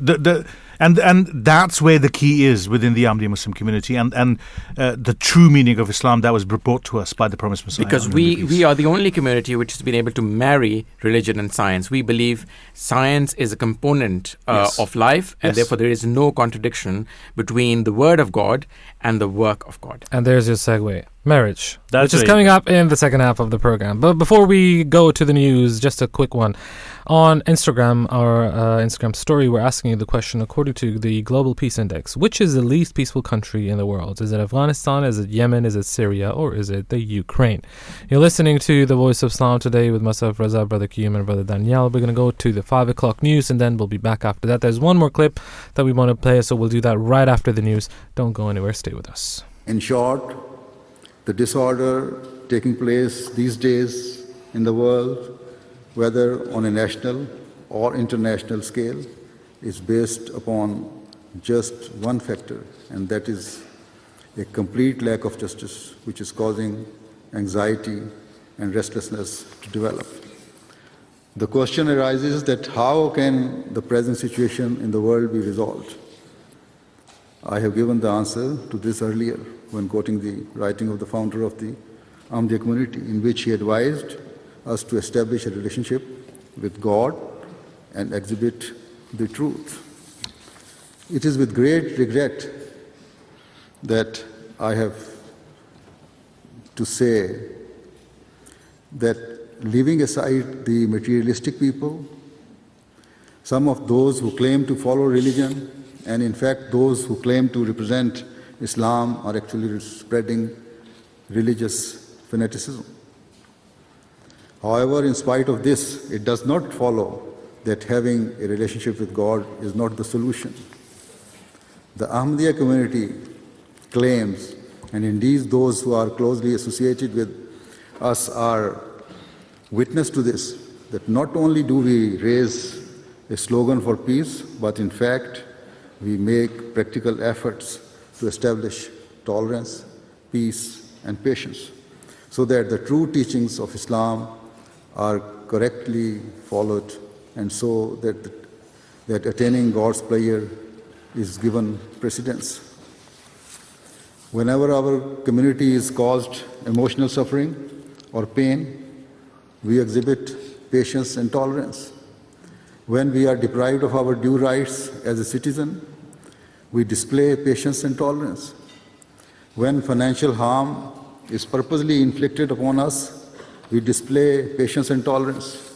The, the, and and that's where the key is within the Ahmadiyya Muslim community, and and uh, the true meaning of Islam that was brought to us by the Promised Messiah. because we, we are the only community which has been able to marry religion and science. We believe science is a component uh, Yes. of life, and Yes. therefore there is no contradiction between the word of God and the work of God. And there's your segue. Marriage. That's which is right. coming up in the second half of the program. But before we go to the news, just a quick one. On Instagram, our uh, Instagram story, we're asking you the question according to the Global Peace Index which is the least peaceful country in the world? Is it Afghanistan? Is it Yemen? Is it Syria? Or is it the Ukraine? You're listening to The Voice of Islam today with myself, Raza, Brother Qayyum, and Brother Daniel. We're going to go to the 5 o'clock news and then we'll be back after that. There's one more clip that we want to play, so we'll do that right after the news. Don't go anywhere, stay with us. In short, the disorder taking place these days in the world, whether on a national or international scale, is based upon just one factor, and that is a complete lack of justice, which is causing anxiety and restlessness to develop. The question arises that how can the present situation in the world be resolved? I have given the answer to this earlier when quoting the writing of the founder of the Ahmadiyya community, in which he advised us to establish a relationship with God and exhibit the truth. It is with great regret that I have to say that leaving aside the materialistic people, some of those who claim to follow religion, and in fact, those who claim to represent Islam are actually spreading religious fanaticism. However, in spite of this, it does not follow that having a relationship with God is not the solution. The Ahmadiyya community claims, and indeed those who are closely associated with us are witness to this, that not only do we raise a slogan for peace, but in fact, we make practical efforts to establish tolerance, peace, and patience, so that the true teachings of Islam are correctly followed and so that, that attaining God's pleasure is given precedence. Whenever our community is caused emotional suffering or pain, we exhibit patience and tolerance. When we are deprived of our due rights as a citizen, we display patience and tolerance. When financial harm is purposely inflicted upon us, we display patience and tolerance.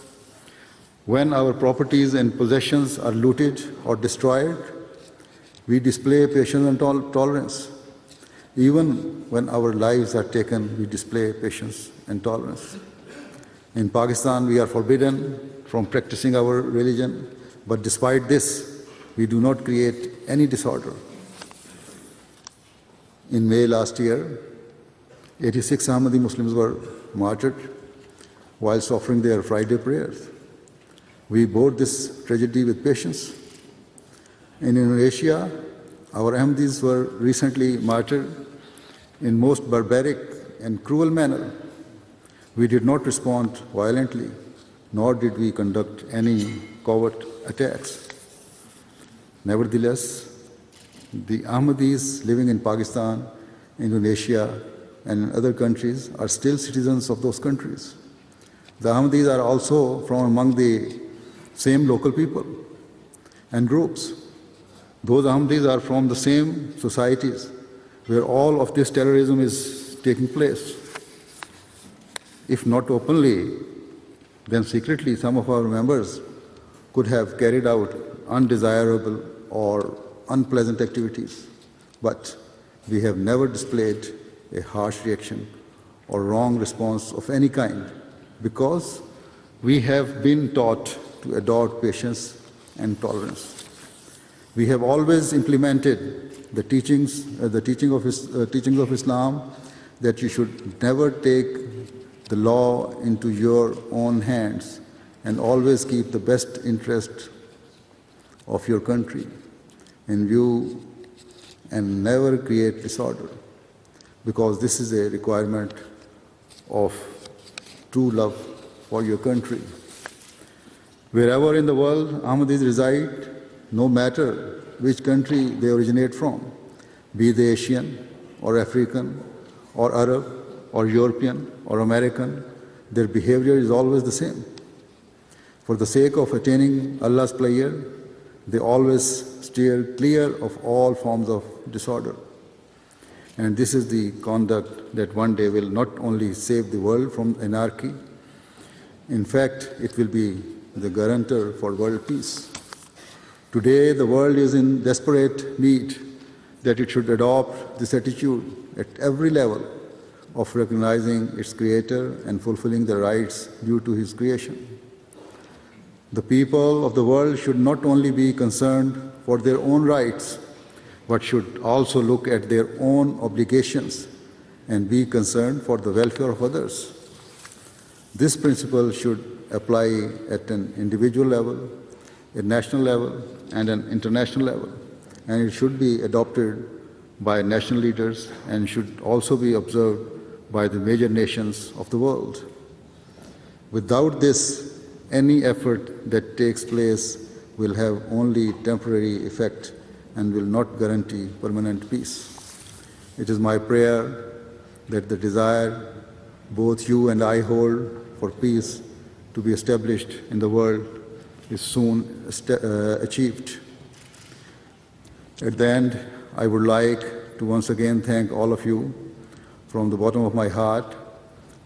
When our properties and possessions are looted or destroyed, we display patience and tol- tolerance. Even when our lives are taken, we display patience and tolerance. In Pakistan, we are forbidden from practicing our religion, but despite this, we do not create any disorder. In May last year, 86 Ahmadi Muslims were martyred whilst offering their Friday prayers. We bore this tragedy with patience. In Indonesia, our Ahmadis were recently martyred in most barbaric and cruel manner. We did not respond violently, nor did we conduct any covert attacks. Nevertheless, the Ahmadis living in Pakistan, Indonesia, and other countries are still citizens of those countries. The Ahmadis are also from among the same local people and groups. Those Ahmadis are from the same societies where all of this terrorism is taking place. If not openly, then secretly some of our members could have carried out undesirable or unpleasant activities. But we have never displayed a harsh reaction or wrong response of any kind because we have been taught to adopt patience and tolerance. We have always implemented the teachings, uh, the teaching of, uh, teachings of Islam that you should never take the law into your own hands and always keep the best interest of your country in view and never create disorder because this is a requirement of true love for your country. Wherever in the world Ahmadis reside, no matter which country they originate from, be they Asian or African or Arab or European or American, their behavior is always the same. For the sake of attaining Allah's pleasure, they always steer clear of all forms of disorder. And this is the conduct that one day will not only save the world from anarchy, in fact, it will be the guarantor for world peace. Today, the world is in desperate need that it should adopt this attitude at every level of recognizing its creator and fulfilling the rights due to his creation. The people of the world should not only be concerned for their own rights, but should also look at their own obligations and be concerned for the welfare of others. This principle should apply at an individual level, a national level, and an international level, and it should be adopted by national leaders and should also be observed by the major nations of the world. Without this, any effort that takes place will have only temporary effect and will not guarantee permanent peace. It is my prayer that the desire both you and I hold for peace to be established in the world is soon uh, achieved. At the end, I would like to once again thank all of you from the bottom of my heart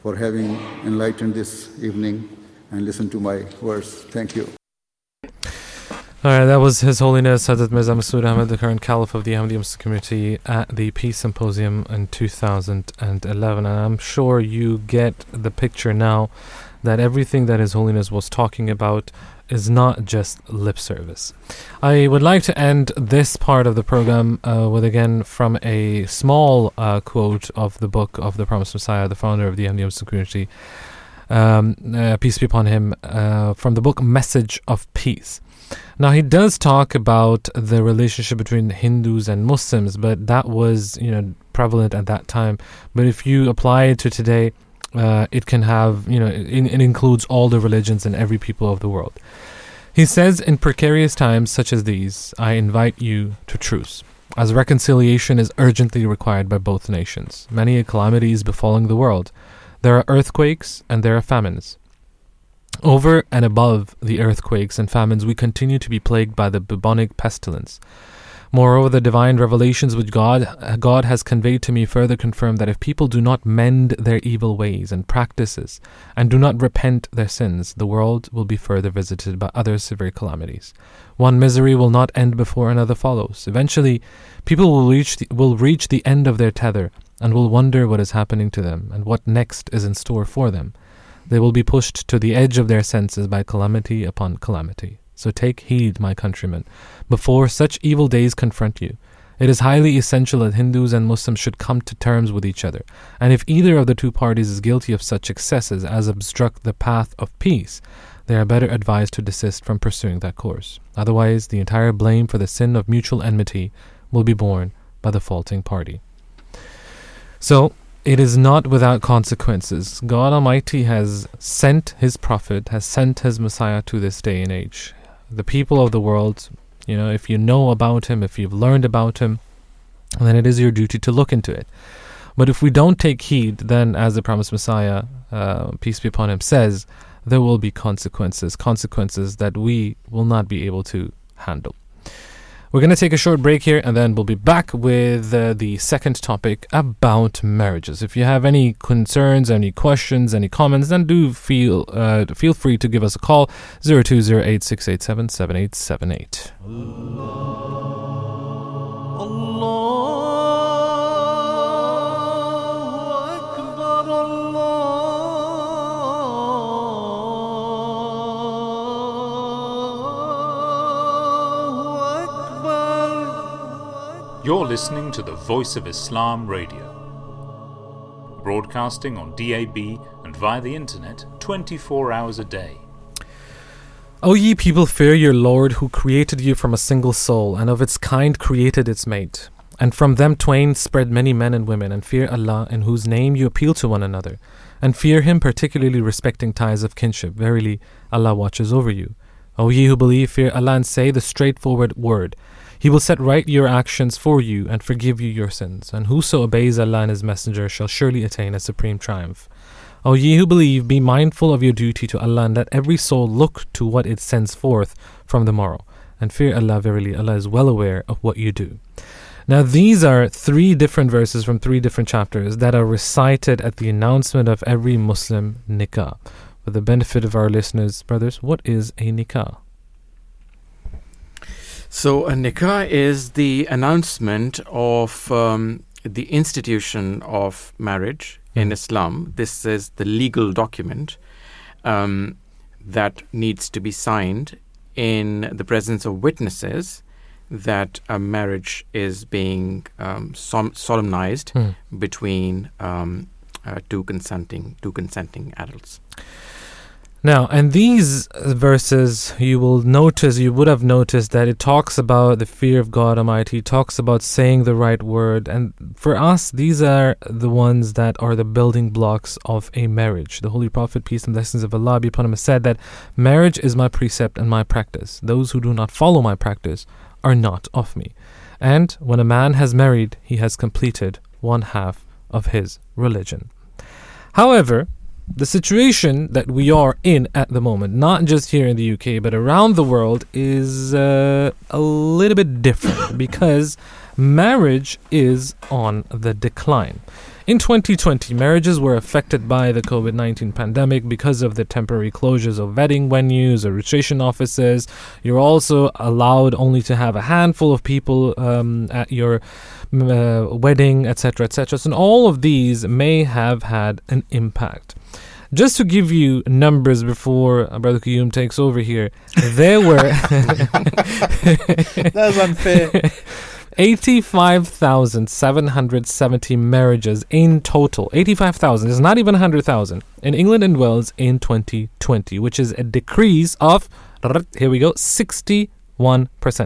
for having enlightened this evening and listen to my words. Thank you. All right, that was His Holiness Hazrat Mirza Masroor Ahmed, the current Caliph of the Ahmadi Muslim community, at the Peace Symposium in 2011. And I'm sure you get the picture now that everything that His Holiness was talking about is not just lip service. I would like to end this part of the program uh, with again from a small uh, quote of the book of the Promised Messiah, the founder of the Ahmadi Muslim community. Um, uh, peace be upon him, uh, from the book Message of Peace. Now he does talk about the relationship between Hindus and Muslims, but that was you know prevalent at that time. But if you apply it to today, uh, it can have you know it, it includes all the religions and every people of the world. He says, In precarious times such as these, I invite you to truce, as reconciliation is urgently required by both nations. Many a calamity is befalling the world. There are earthquakes and there are famines. Over and above the earthquakes and famines, we continue to be plagued by the bubonic pestilence. Moreover, the divine revelations which God, God has conveyed to me further confirm that if people do not mend their evil ways and practices, and do not repent their sins, the world will be further visited by other severe calamities. One misery will not end before another follows. Eventually, people will reach the, will reach the end of their tether and will wonder what is happening to them and what next is in store for them. They will be pushed to the edge of their senses by calamity upon calamity. So take heed, my countrymen, before such evil days confront you. It is highly essential that Hindus and Muslims should come to terms with each other, and if either of the two parties is guilty of such excesses as obstruct the path of peace, they are better advised to desist from pursuing that course. Otherwise, the entire blame for the sin of mutual enmity will be borne by the faulting party. So, it is not without consequences. God Almighty has sent His Prophet, has sent His Messiah to this day and age. The people of the world, you know, if you know about Him, if you've learned about Him, then it is your duty to look into it. But if we don't take heed, then, as the promised Messiah, uh, peace be upon Him, says, there will be consequences, consequences that we will not be able to handle. We're going to take a short break here and then we'll be back with uh, the second topic about marriages. If you have any concerns, any questions, any comments, then do feel uh, feel free to give us a call 0208 687 7878. You're listening to the Voice of Islam Radio, broadcasting on DAB and via the internet 24 hours a day. O ye people, fear your Lord, who created you from a single soul, and of its kind created its mate. And from them twain spread many men and women, and fear Allah, in whose name you appeal to one another. And fear Him, particularly respecting ties of kinship. Verily, Allah watches over you. O ye who believe, fear Allah, and say the straightforward word. He will set right your actions for you, and forgive you your sins. And whoso obeys Allah and His Messenger shall surely attain a supreme triumph. O ye who believe, be mindful of your duty to Allah, and let every soul look to what it sends forth from the morrow. And fear Allah, verily, Allah is well aware of what you do. Now, these are three different verses from three different chapters that are recited at the announcement of every Muslim nikah. For the benefit of our listeners, brothers, what is a nikah? So, a nikah is the announcement of um, the institution of marriage in Islam. This is the legal document um, that needs to be signed in the presence of witnesses that a marriage is being um, som- solemnized Hmm. between um, uh, two consenting two consenting adults. Now, and these verses, you will notice, you would have noticed that it talks about the fear of God Almighty, talks about saying the right word. And for us, these are the ones that are the building blocks of a marriage. The Holy Prophet, peace and blessings of Allah be upon him, said that marriage is my precept and my practice. Those who do not follow my practice are not of me. And when a man has married, he has completed one half of his religion. However, the situation that we are in at the moment, not just here in the UK, but around the world, is uh, a little bit different because marriage is on the decline. In 2020, marriages were affected by the COVID 19 pandemic because of the temporary closures of wedding venues or registration offices. You're also allowed only to have a handful of people um, at your uh, wedding, etc., etc. So, all of these may have had an impact. Just to give you numbers before uh, Brother Qayyum takes over here, there were That's unfair. 85,770 marriages in total. 85,000 is not even 100,000 in England and Wales in 2020, which is a decrease of, here we go, 61%.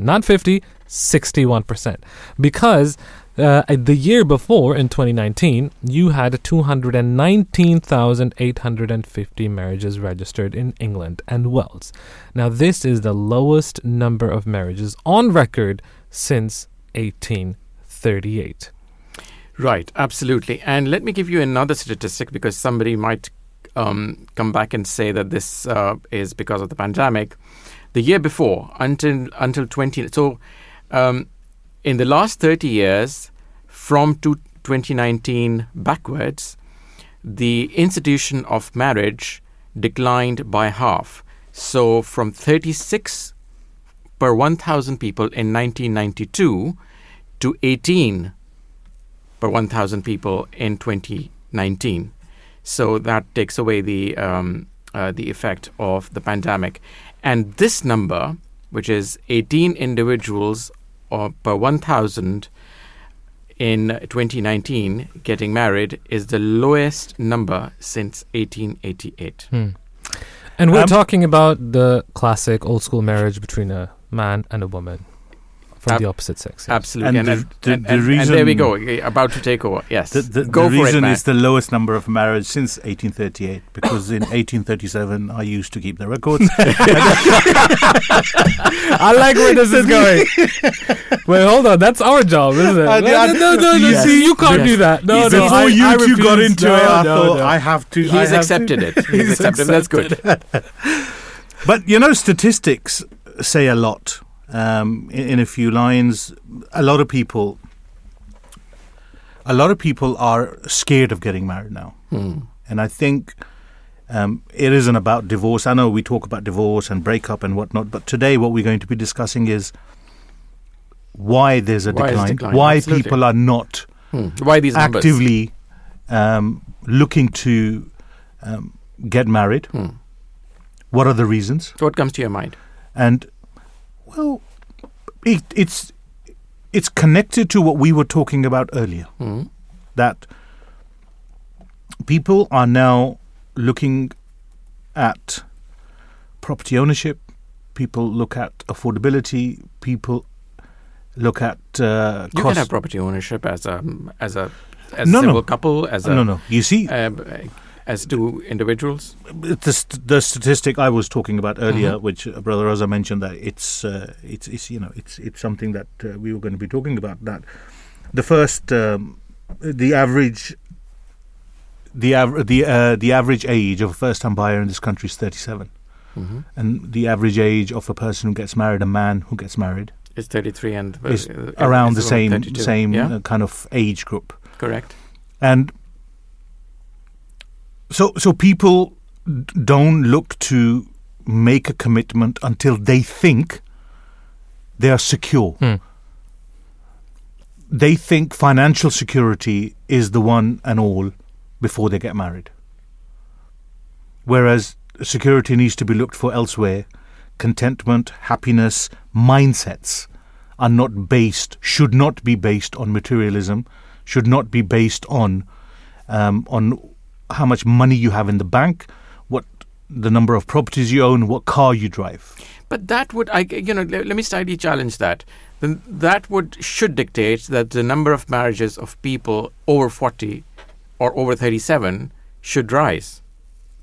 Not 50, 61%. Because Uh, the year before, in 2019, you had 219,850 marriages registered in England and Wales. Now, this is the lowest number of marriages on record since 1838. Right, absolutely. And let me give you another statistic because somebody might um, come back and say that this uh, is because of the pandemic. The year before, until until 20, so um, in the last 30 years, from to 2019 backwards, the institution of marriage declined by half. So from 36 per 1,000 people in 1992 to 18 per 1,000 people in 2019. So that takes away the um, uh, the effect of the pandemic, and this number, which is 18 individuals or per 1,000 in 2019 getting married, is the lowest number since 1888. Hmm. And we're Um, talking about the classic old school marriage between a man and a woman from Ab- the opposite sex. yes. Absolutely, And and, the- and, the- and- the and- and there we reason- go, about to take over. Yes, The, the, go the for reason it, man. is the lowest number of marriage since 1838 because in 1837 I used to keep the records. I like where this is going. Wait, hold on. That's our job, isn't it? I- no, I- no, no, no, Yes. See, you can't Yes. do that. No, He's no. Before I, you I two got into no, it, I no, thought no. I have to. He's have to- accepted it. He's accepted. That's good. But you know, statistics say a lot. Um, in, in a few lines, a lot of people, a lot of people are scared of getting married now, Hmm. and I think um, it isn't about divorce. I know we talk about divorce and breakup and whatnot, but today what we're going to be discussing is why there's a Why decline, decline, why absolutely. people are not Hmm. Why these actively um, looking to um, get married. Hmm. What are the reasons? So what comes to your mind? And well it, it's it's connected to what we were talking about earlier Hmm. that people are now looking at property ownership people look at affordability people look at uh, You can have property ownership as a as a as No, a no. civil couple, as a no no you see um, as two individuals. the, the statistic I was talking about earlier, Mhm. which uh, Brother Raza mentioned, that it's uh, it's it's you know it's it's something that uh, we were going to be talking about. That the first um, the average the av- the uh, the average age of a first time buyer in this country is thirty seven, Mm-hmm. and the average age of a person who gets married, a man who gets married, It's 33 and uh, is around the same 32. same Yeah, uh, kind of age group. correct. and so so people don't look to make a commitment until they think they are secure. Hmm. they think financial security is the one and all before they get married. Whereas security needs to be looked for elsewhere. Contentment happiness mindsets are not based should not be based on materialism should not be based on um, on how much money you have in the bank, what the number of properties you own, what car you drive. But that would, I, you know, let, let me slightly challenge that. Then that would should dictate that the number of marriages of people over 40 or over 37 should rise.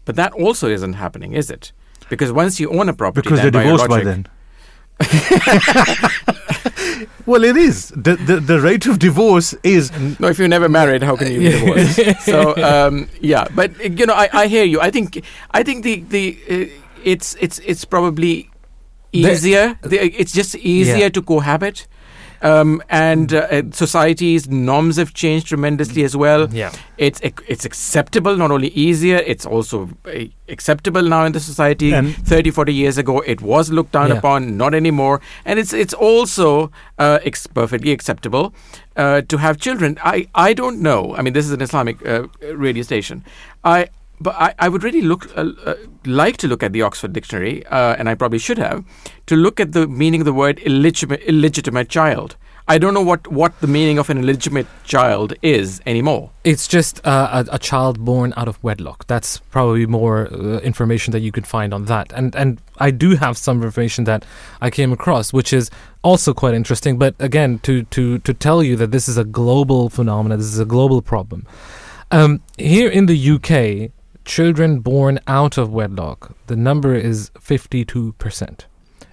But that also isn't happening, is it? Because once you own a property, Because they're divorced by logic- then. well, it is. The, the the rate of divorce is No, if you're never married, how can you be divorced? so um, yeah, but you know, I, I hear you. I think I think the the uh, it's it's it's probably easier. the, it's just easier Yeah. to cohabit. Um, and uh, society's norms have changed tremendously as well. Yeah. It's it's acceptable, not only easier, it's also uh, acceptable now in the society. And- 30, 40 years ago, it was looked down Yeah. upon, not anymore. And it's it's also uh, ex- perfectly acceptable uh, to have children. I, I don't know. I mean, this is an Islamic uh, radio station. I but I, I would really look uh, uh, like to look at the Oxford Dictionary, uh, and I probably should have, to look at the meaning of the word illegitimate, illegitimate child. I don't know what, what the meaning of an illegitimate child is anymore. It's just uh, a, a child born out of wedlock. That's probably more uh, information that you could find on that. And and I do have some information that I came across, which is also quite interesting. But again, to to to tell you that this is a global phenomenon, this is a global problem. Um, here in the UK, children born out of wedlock, the number is fifty-two percent.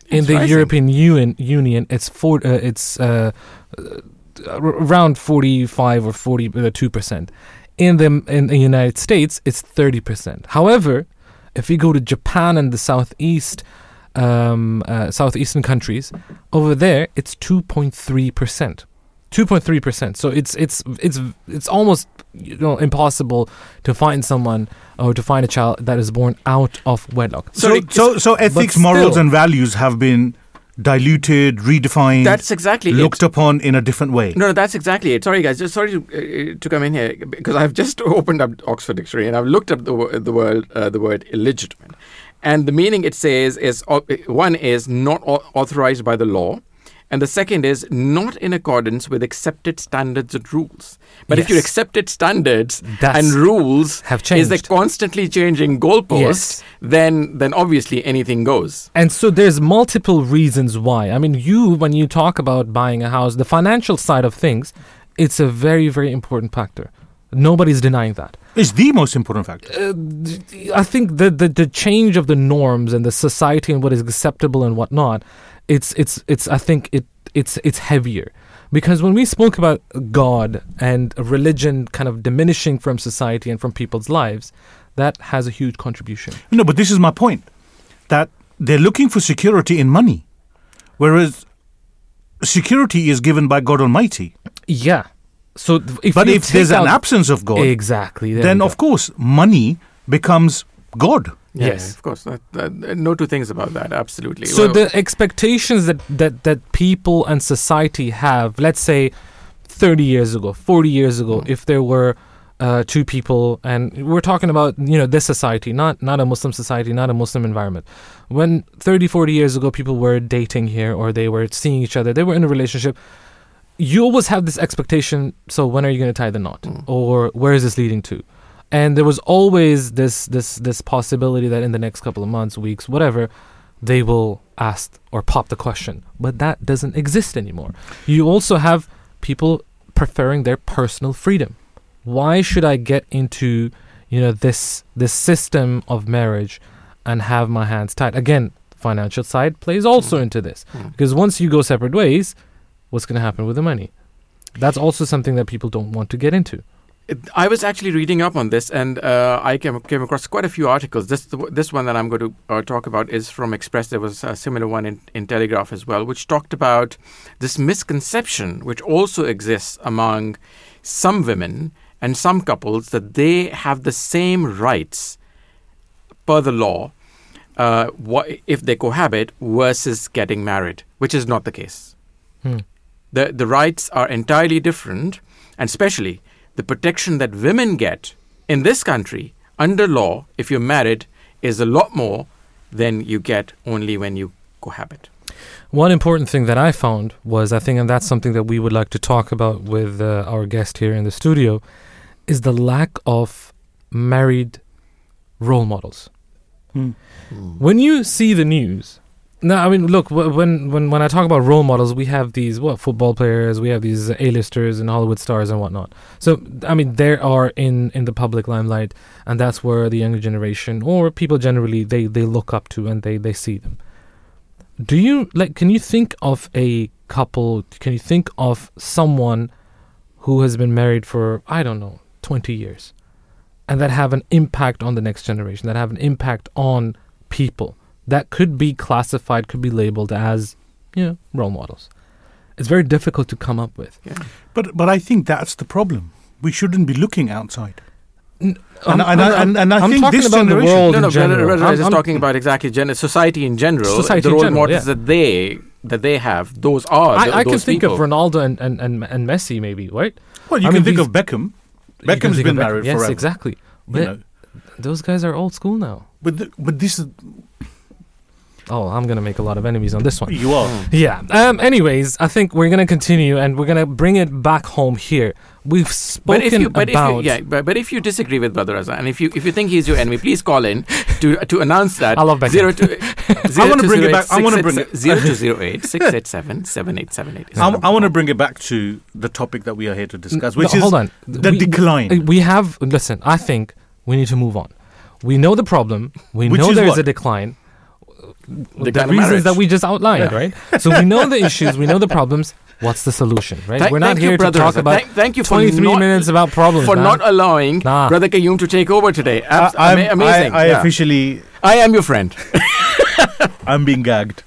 In It's the rising. European Union, Union, it's four, uh, it's uh, uh, around forty-five or forty-two percent. In the in the United States, it's thirty percent. However, if you go to Japan and the southeast, um, uh, southeastern countries, over there it's two point three percent. Two point three percent. So it's it's it's it's almost you know impossible to find someone or to find a child that is born out of wedlock. So, Sorry, so, so ethics, still- morals, and values have been diluted, redefined, That's exactly looked it. upon in a different way. No, no, that's exactly it. Sorry, guys. Just sorry to, uh, to come in here because I've just opened up Oxford Dictionary and I've looked up the the word uh, the word illegitimate, and the meaning it says is uh, one is not authorized by the law, and the second is not in accordance with accepted standards and rules. But if your accepted standards That's- and rules have changed. is the constantly changing goalposts, Yes. then then obviously anything goes. And so there's multiple reasons why. I mean, you when you talk about buying a house, the financial side of things, it's a very very important factor. Nobody's denying that. It's the most important factor. Uh, I think the, the the change of the norms and the society and what is acceptable and whatnot, it's it's it's I think it it's it's heavier. Because when we spoke about God and religion kind of diminishing from society and from people's lives, that has a huge contribution. No, but this is my point that they're looking for security in money, whereas security is given by God Almighty. Yeah. So th- if But if there's take an absence of God, exactly, then we of course money becomes God. Yeah, Yes. of course. That, that, no two things about that. Absolutely. So Well, the expectations that, that that people and society have, let's say, thirty years ago, forty years ago, Mm. if there were uh, two people, and we're talking about you know this society, not not a Muslim society, not a Muslim environment. When 30, 40 years ago, people were dating here or they were seeing each other, they were in a relationship. You always have this expectation. So when are you going to tie the knot, Mm. or where is this leading to? And there was always this this this possibility that in the next couple of months, weeks, whatever, they will ask or pop the question. But that doesn't exist anymore. You also have people preferring their personal freedom. Why should I get into, you know, this this system of marriage and have my hands tied? Again, financial side plays also into this. Mm. Because once you go separate ways, what's going to happen with the money? That's also something that people don't want to get into. I was actually reading up on this, and uh, I came came across quite a few articles. This this one that I'm going to uh, talk about is from Express. There was a similar one in, in Telegraph as well, which talked about this misconception, which also exists among some women and some couples, that they have the same rights per the law uh, if they cohabit versus getting married, which is not the case. Hmm. The the rights are entirely different, and especially the protection that women get in this country under law, if you're married, is a lot more than you get only when you cohabit. One important thing that I found was, I think, and that's something that we would like to talk about with uh, our guest here in the studio, is the lack of married role models. Hmm. When you see the news, now I mean, look, wh- when when when I talk about role models, we have these what football players, we have these A-listers and Hollywood stars and whatnot. So I mean, they are in in the public limelight, and that's where the younger generation or people generally they they look up to and they they see them. Do you like? Can you think of a couple? Can you think of someone who has been married for I don't know twenty years, and that have an impact on the next generation? That have an impact on people that could be classified, could be labeled as you know role models. It's very difficult to come up with. Yeah. But but I think that's the problem. We shouldn't be looking outside. N- And- I'm- and I- I'm- and- and I I'm think talking this about the world no, no, in general. Brother, I'm- just I'm- talking about exactly gen- society in general. Society the role general, models yeah. that they that they have, those are. th- I, I can those think people. of Ronaldo and, and, and, and Messi, maybe, right? Well, you I can mean, think of Beckham. You can Beckham's think been of Beckham. married yes, forever. exactly. You But know. those guys are old school now. But the, but this is Oh, I'm gonna make a lot of enemies on this one. You are. Yeah. Um. Anyways, I think we're gonna continue, and we're gonna bring it back home here. We've spoken But if you, but about. if you, yeah, but, but if you disagree with Brother Azhar, and if you if you think he's your enemy, please call in to to announce that. I love Beckham. Zero two. I wanna bring it back- I wanna bring it- zero two zero eight six eight seven seven eight seven eight. I, I want to bring it back to the topic that we are here to discuss, No, which is hold on. the We- decline. We have. Listen, I think we need to move on. We know the problem. We Which know there's what? a decline. The, Decline of reasons that we just outlined, right? So we know the issues. We know the problems. What's the solution, right? Thank- We're not thank you, here to talk Azhar. about Thank- thank you for 23 not- minutes about problems. for man. not allowing Nah. Brother Qayyum to take over today. Abs- I, I'm- amazing. I, I yeah. officially, I am your friend. I'm being gagged,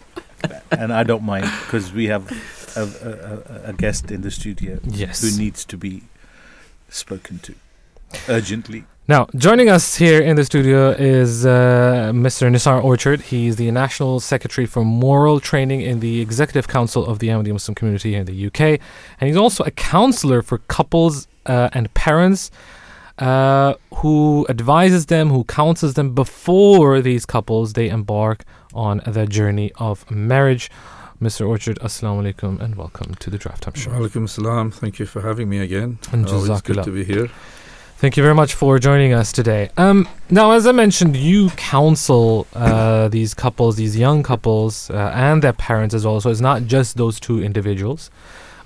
and I don't mind because we have a, a, a, a guest in the studio Yes. who needs to be spoken to urgently. Now, joining us here in the studio is uh, Mr. Nisar Orchard. He's the National Secretary for Moral Training in the Executive Council of the Ahmadiyya Muslim Community here in the UK. And he's also a counselor for couples uh, and parents uh, who advises them, who counsels them before these couples they embark on the journey of marriage. Mr. Orchard, Assalamu alaikum and welcome to the Drive Time Show. Walaikum salam. Thank you for having me again. And Always good to be here. Thank you very much for joining us today. Um, now, as I mentioned, you counsel uh, these couples, these young couples, uh, and their parents as well. So it's not just those two individuals.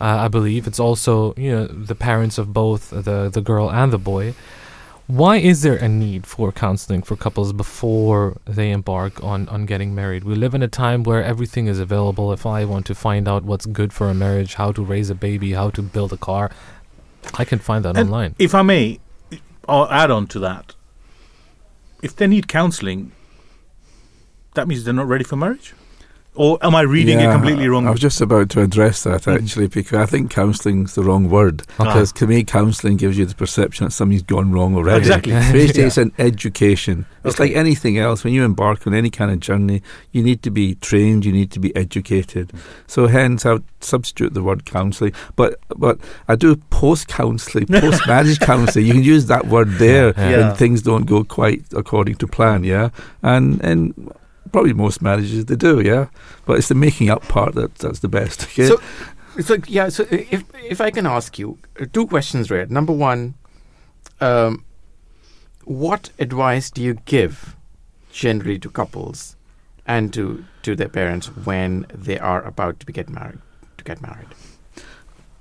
Uh, I believe it's also you know the parents of both the the girl and the boy. Why is there a need for counseling for couples before they embark on, on getting married? We live in a time where everything is available. If I want to find out what's good for a marriage, how to raise a baby, how to build a car, I can find that And online. If I may, add on to that. If they need counselling, that means they're not ready for marriage? Or am I reading it completely wrong? I was just about to address that Mhm. actually because I think counselling's the wrong word. Because to me, counselling gives you the perception that something's gone wrong already. Exactly. Basically, Yeah. it's an education. It's Okay. like anything else. When you embark on any kind of journey, you need to be trained. You need to be educated. So, hence, I would substitute the word counselling. But but I do post counselling, post marriage counselling. You can use that word there Yeah. Yeah. when things don't go quite according to plan. Yeah, and and probably most marriages they do. Yeah, but it's the making up part that that's the best. Okay. So, so yeah. So if if I can ask you uh, two questions, Red. Number one, um, what advice do you give generally to couples and to to their parents when they are about to get married? To get married.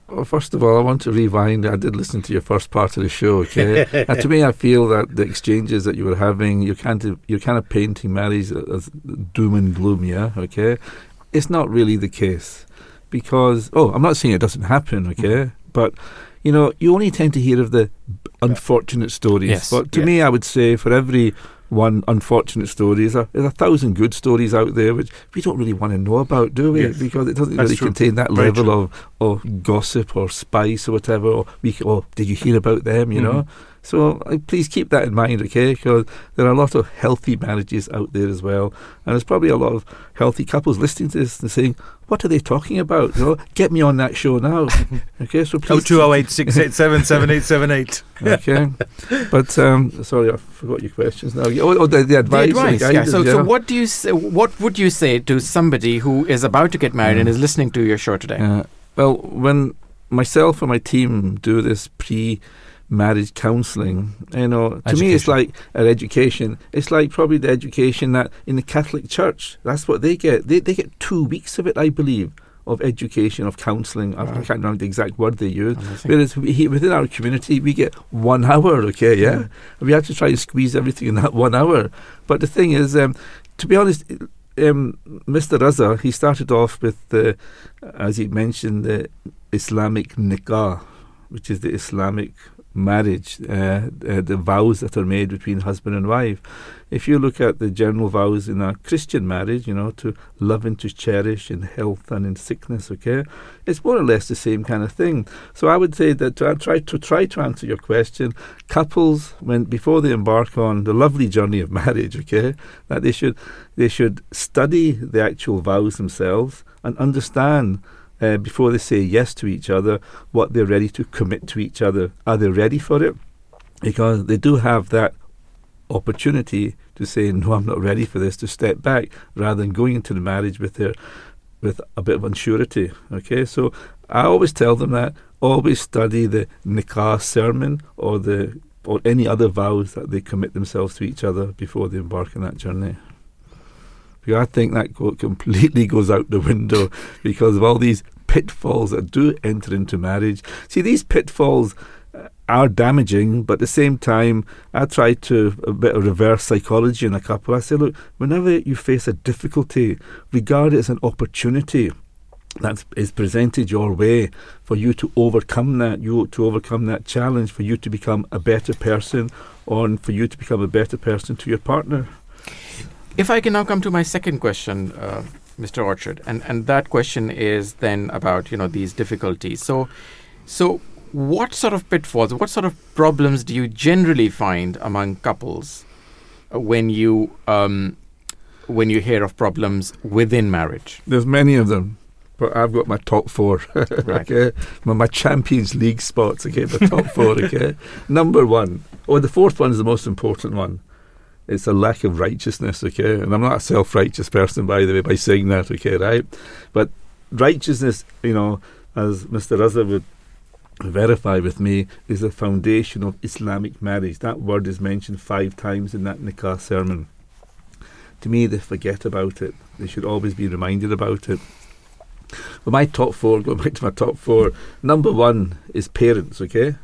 Well, first of all, I want to rewind. I did listen to your first part of the show. Okay, and to me, I feel that the exchanges that you were having, you kind of you're kind of painting marriage as doom and gloom. Yeah, okay, it's not really the case because oh, I'm not saying it doesn't happen. Okay, mm-hmm. but you know, you only tend to hear of the unfortunate stories. Yes. But to Yes. me, I would say for every one unfortunate story, there's a, there's a thousand good stories out there which we don't really want to know about, do we? Yes. Because it doesn't That's really true. contain that Very level true. of of gossip or spice or whatever. Or we, oh, did you hear about them? You mm-hmm. know. So uh, please keep that in mind, okay? Because there are a lot of healthy marriages out there as well, and there's probably a lot of healthy couples listening to this and saying, "What are they talking about? You know, get me on that show now." okay, so Oh, please. 208 687 7878. Okay, but um, sorry, I forgot your questions now. Oh, oh the, the The advice. and advice. Yeah. guidance, So, so yeah. what do you say, what would you say to somebody who is about to get married and Mm. is listening to your show today? Uh, well, when myself and my team do this pre marriage counselling, you know, to me it's like an education. It's like probably the education that in the Catholic Church, that's what they get. They, they get two weeks of it, I believe, of education, of counselling. I, I can't remember the exact word they use. Amazing. Whereas we, within our community, we get one hour, okay, yeah? Mm. We have to try and squeeze everything in that one hour. But the thing is, um, to be honest, um, Mr. Raza, he started off with, the, as he mentioned, the Islamic nikah, which is the Islamic marriage, uh, uh, the vows that are made between husband and wife. If you look at the general vows in a Christian marriage, you know, to love and to cherish in health and in sickness, okay, it's more or less the same kind of thing. So I would say that to try to try to answer your question, couples when before they embark on the lovely journey of marriage, okay, that they should they should study the actual vows themselves and understand uh, before they say yes to each other what they're ready to commit to each other. Are they ready for it? Because they do have that opportunity to say, no, I'm not ready for this, to step back rather than going into the marriage with their with a bit of unsurety. Okay, so I always tell them that always study the nikah sermon or the or any other vows that they commit themselves to each other before they embark on that journey. I think that completely goes out the window because of all these pitfalls that do enter into marriage. See, these pitfalls uh, are damaging, but at the same time, I try to a bit of reverse psychology in a couple. I say, look, whenever you face a difficulty, regard it as an opportunity that is presented your way for you to overcome that, you to overcome that challenge, for you to become a better person, or for you to become a better person to your partner. If I can now come to my second question, uh, Mr. Orchard, and and that question is then about you know these difficulties. So, so what sort of pitfalls, what sort of problems do you generally find among couples uh, when you um, when you hear of problems within marriage? There's many of them. But I've got my top four. Right. okay. My, my Champions League spots, okay, my top four, okay. Number one. Oh, the fourth one is the most important one. It's a lack of righteousness, okay? And I'm not a self righteous person, by the way, by saying that, okay, right? But righteousness, you know, as Mr. Raza would verify with me, is the foundation of Islamic marriage. That word is mentioned five times in that nikah sermon. To me, they forget about it. They should always be reminded about it. But my top four, going back to my top four, number one is parents, okay?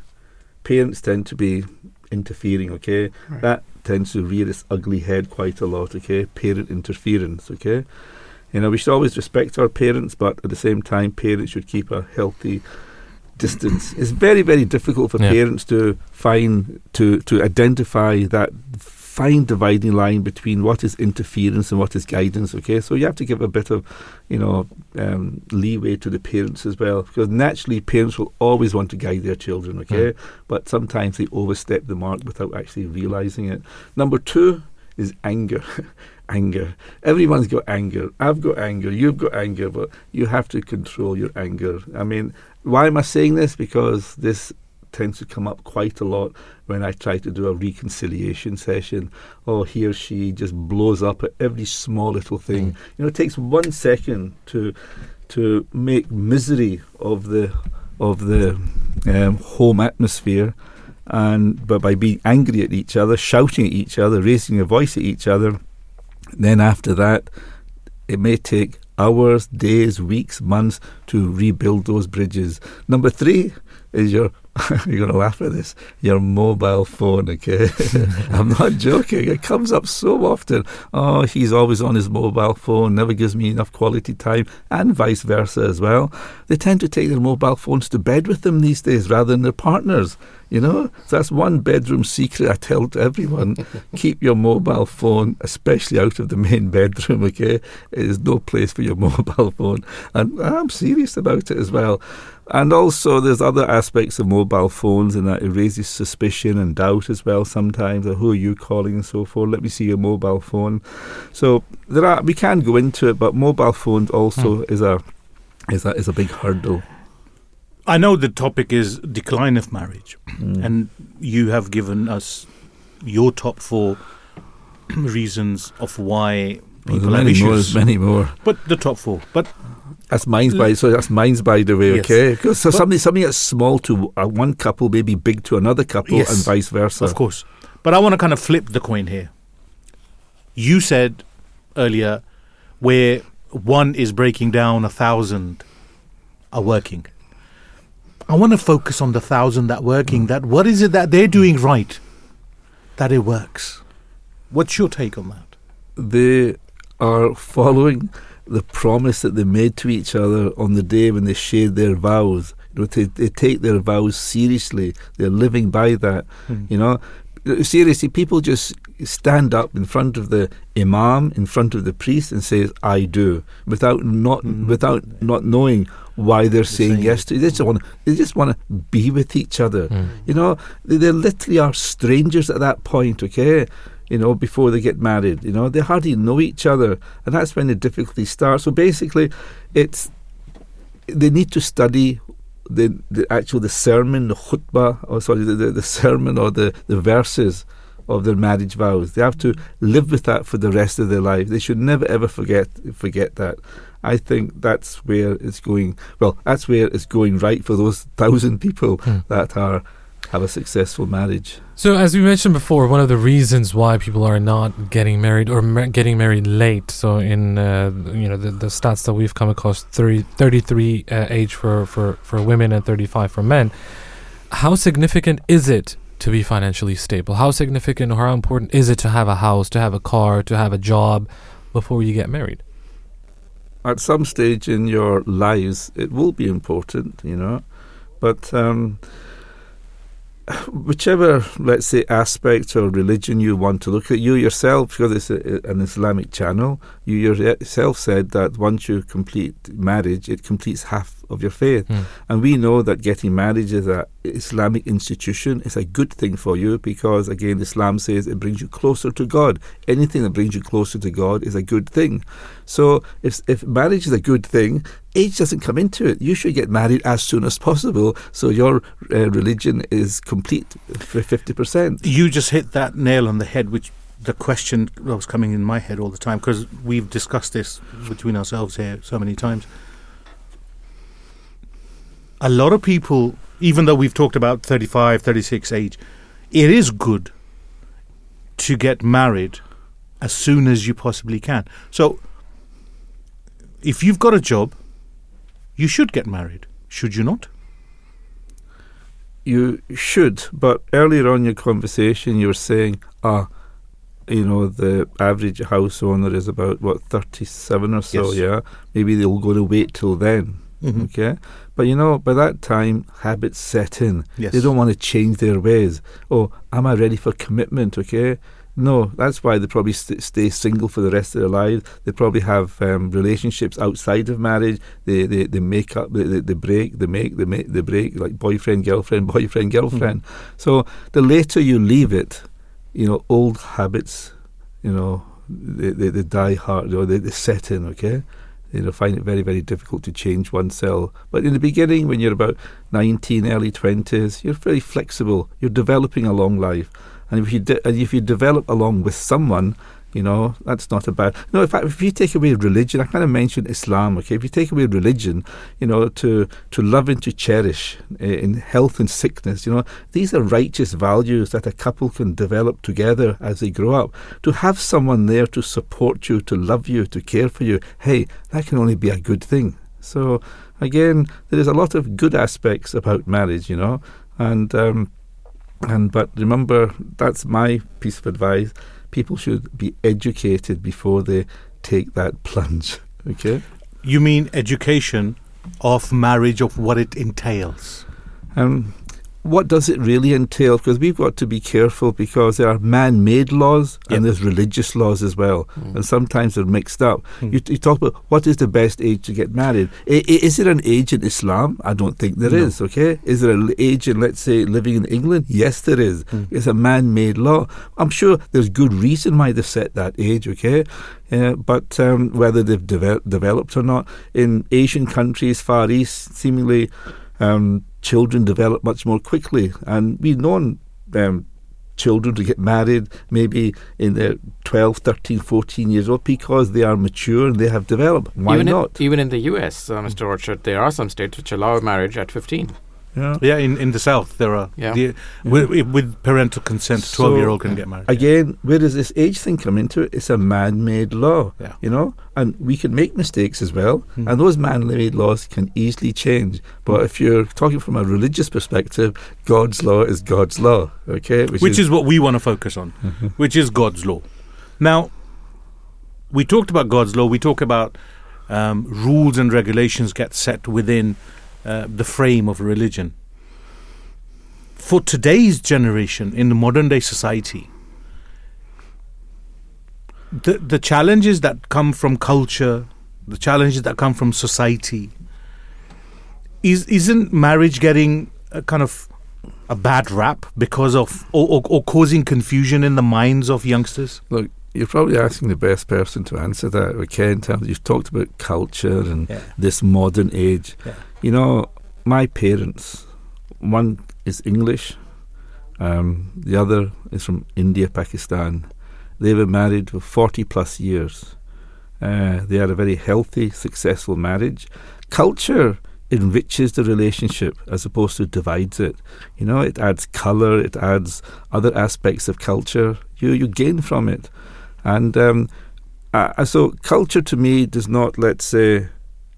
Parents tend to be interfering, okay? Right. That tends to rear its ugly head quite a lot, okay? Parent interference, okay? You know, we should always respect our parents, but at the same time, parents should keep a healthy distance. It's very, very difficult for Yeah. parents to find, to, to identify that fine dividing line between what is interference and what is guidance, okay? So you have to give a bit of, you know, um, leeway to the parents as well, because naturally parents will always want to guide their children, okay? But sometimes they overstep the mark without actually realizing it. Number two is anger. anger. Everyone's got anger. I've got anger. You've got anger, but you have to control your anger. I mean, why am I saying this? Because this tends to come up quite a lot when I try to do a reconciliation session. Oh, he or she just blows up at every small little thing. You know, it takes one second to to make misery of the of the um, home atmosphere, and but by being angry at each other, shouting at each other, raising your voice at each other, then after that, it may take hours, days, weeks, months to rebuild those bridges. Number three is your you're going to laugh at this. Your mobile phone okay? I'm not joking. It comes up so often. Oh he's always on his mobile phone never gives me enough quality time and vice versa as well. They tend to take their mobile phones to bed with them these days rather than their partners you know? So that's one bedroom secret i tell to everyone. Keep your mobile phone especially out of the main bedroom okay? It is no place for your mobile phone. And i'm serious about it as well and also, there's other aspects of mobile phones and that it raises suspicion and doubt as well sometimes. Or who are you calling and so forth? Let me see your mobile phone. So there are we can go into it, but mobile phones also is a is a is a big hurdle. I know the topic is decline of marriage, Mm. and you have given us your top four reasons of why Well, people there's have many more. issues. There's many more. But the top four. But That's mine's by so that's mine's by the way. Yes. Okay, because so But- something something that's small to uh, one couple may be big to another couple, Yes. and vice versa. Of course. But I want to kind of flip the coin here. You said earlier where one is breaking down, a thousand are working. I want to focus on the thousand that working. That what is it that they're doing right that it works? What's your take on that? they are following the promise that they made to each other on the day when they shared their vows. You know, they, they take their vows seriously. They're living by that. Hmm. You know, seriously, people just stand up in front of the imam, in front of the priest, and says, "I do," without not hmm. without not knowing why they're saying saying yes to. They just want they just want to be with each other. Hmm. You know, they, they literally are strangers at that point. Okay, you know, before they get married. You know, they hardly know each other, and that's when the difficulty starts. So basically, it's they need to study the the actual the sermon, the khutbah, or sorry, the, the, the sermon or the, the verses of their marriage vows. They have to live with that for the rest of their life. They should never ever forget forget that. I think that's where it's going. Well, that's where it's going right for those thousand people Hmm. that are have a successful marriage. So, as we mentioned before, one of the reasons why people are not getting married or ma- getting married late. So, in uh, you know the, the stats that we've come across, 30, 33 uh, age for, for, for women and thirty five for men. How significant is it to be financially stable? How significant or how important is it to have a house, to have a car, to have a job before you get married? At some stage in your lives, it will be important, you know, but. Um, whichever, let's say, aspect or religion you want to look at, you yourself, because it's a, an Islamic channel, you yourself said that once you complete marriage, it completes half of your faith. Hmm. And we know that getting married is a Islamic institution. It's a good thing for you because, again, Islam says it brings you closer to God. Anything that brings you closer to God is a good thing. So, if if marriage is a good thing, age doesn't come into it. You should get married as soon as possible, so your uh, religion is complete for fifty percent. You just hit that nail on the head, which the question that was coming in my head all the time because we've discussed this between ourselves here so many times. A lot of people, even though we've talked about 35, 36 age, it is good to get married as soon as you possibly can. So, if you've got a job, you should get married, should you not? You should, but earlier on in your conversation, you were saying, ah, you know, the average house owner is about what thirty-seven or so. Yes. Yeah, maybe they'll go to wait till then. Mhm. Okay, but you know, by that time, habits set in. Yes. They don't want to change their ways. Oh, am I ready for commitment? Okay. No, that's why they probably st- stay single for the rest of their lives. They probably have um, relationships outside of marriage. They they, they make up, they, they, they break, they make, they make, they break, like boyfriend, girlfriend, boyfriend, girlfriend. So the later you leave it, you know, old habits, you know, they, they, they die hard, or they, they set in, okay? You know, find it very, very difficult to change one cell. But in the beginning, when you're about 19, early 20s, you're very flexible. You're developing a long life. And if you, de- and if you develop along with someone, you know, that's not about. No, in fact, if you take away religion, I kind of mentioned Islam, okay? If you take away religion, you know, to, to love and to cherish uh, in health and sickness, you know, these are righteous values that a couple can develop together as they grow up. To have someone there to support you, to love you, to care for you, hey, that can only be a good thing. So, again, there is a lot of good aspects about marriage, you know, and um, and but remember, that's my piece of advice. People should be educated before they take that plunge. Okay. You mean education of marriage, of what it entails? Um, what does it really entail? Because we've got to be careful because there are man-made laws Yep. and there's religious laws as well, Mm. and sometimes they're mixed up. Mm. You, you talk about what is the best age to get married. I, i- is there an age in Islam? I don't think there is. No. Okay, is there an age in let's say living in England? Yes, there is. Mm. It's a man-made law. I'm sure there's good reason why they've set that age. Okay, uh, but um, whether they've devel- developed or not in Asian countries, Far East, seemingly um, children develop much more quickly, and we've known um, children to get married maybe in their 12, 13, 14 years old because they are mature and they have developed. Why even not? In, even in the U.S., uh, Mr. Orchard, there are some states which allow marriage at 15. Yeah. Yeah, in, in the south there are. Yeah. The, with, with parental consent, So, twelve year old can get married. Again, where does this age thing come into it? It's a man-made law, Yeah. you know, and we can make mistakes as well, Hmm. and those man-made laws can easily change. But if you're talking from a religious perspective, God's law is God's law, okay? which is, what we want to focus on, Mhm. which is God's law. Now, we talked about God's law. We talk about um, rules and regulations get set within uh, the frame of religion. For today's generation in the modern day society, the the challenges that come from culture, the challenges that come from society, is isn't marriage getting a kind of a bad rap because of or, or, or causing confusion in the minds of youngsters? Look, you're probably asking the best person to answer that, okay? In terms, you've talked about culture and Yeah. this modern age. Yeah. You know, my parents, one is English, Um, the other is from India, Pakistan. They were married for 40 plus years. Uh, they had a very healthy, successful marriage. Culture enriches the relationship as opposed to divides it. You know, it adds color, it adds other aspects of culture. You you gain from it, and um, uh, so culture to me does not, let's say,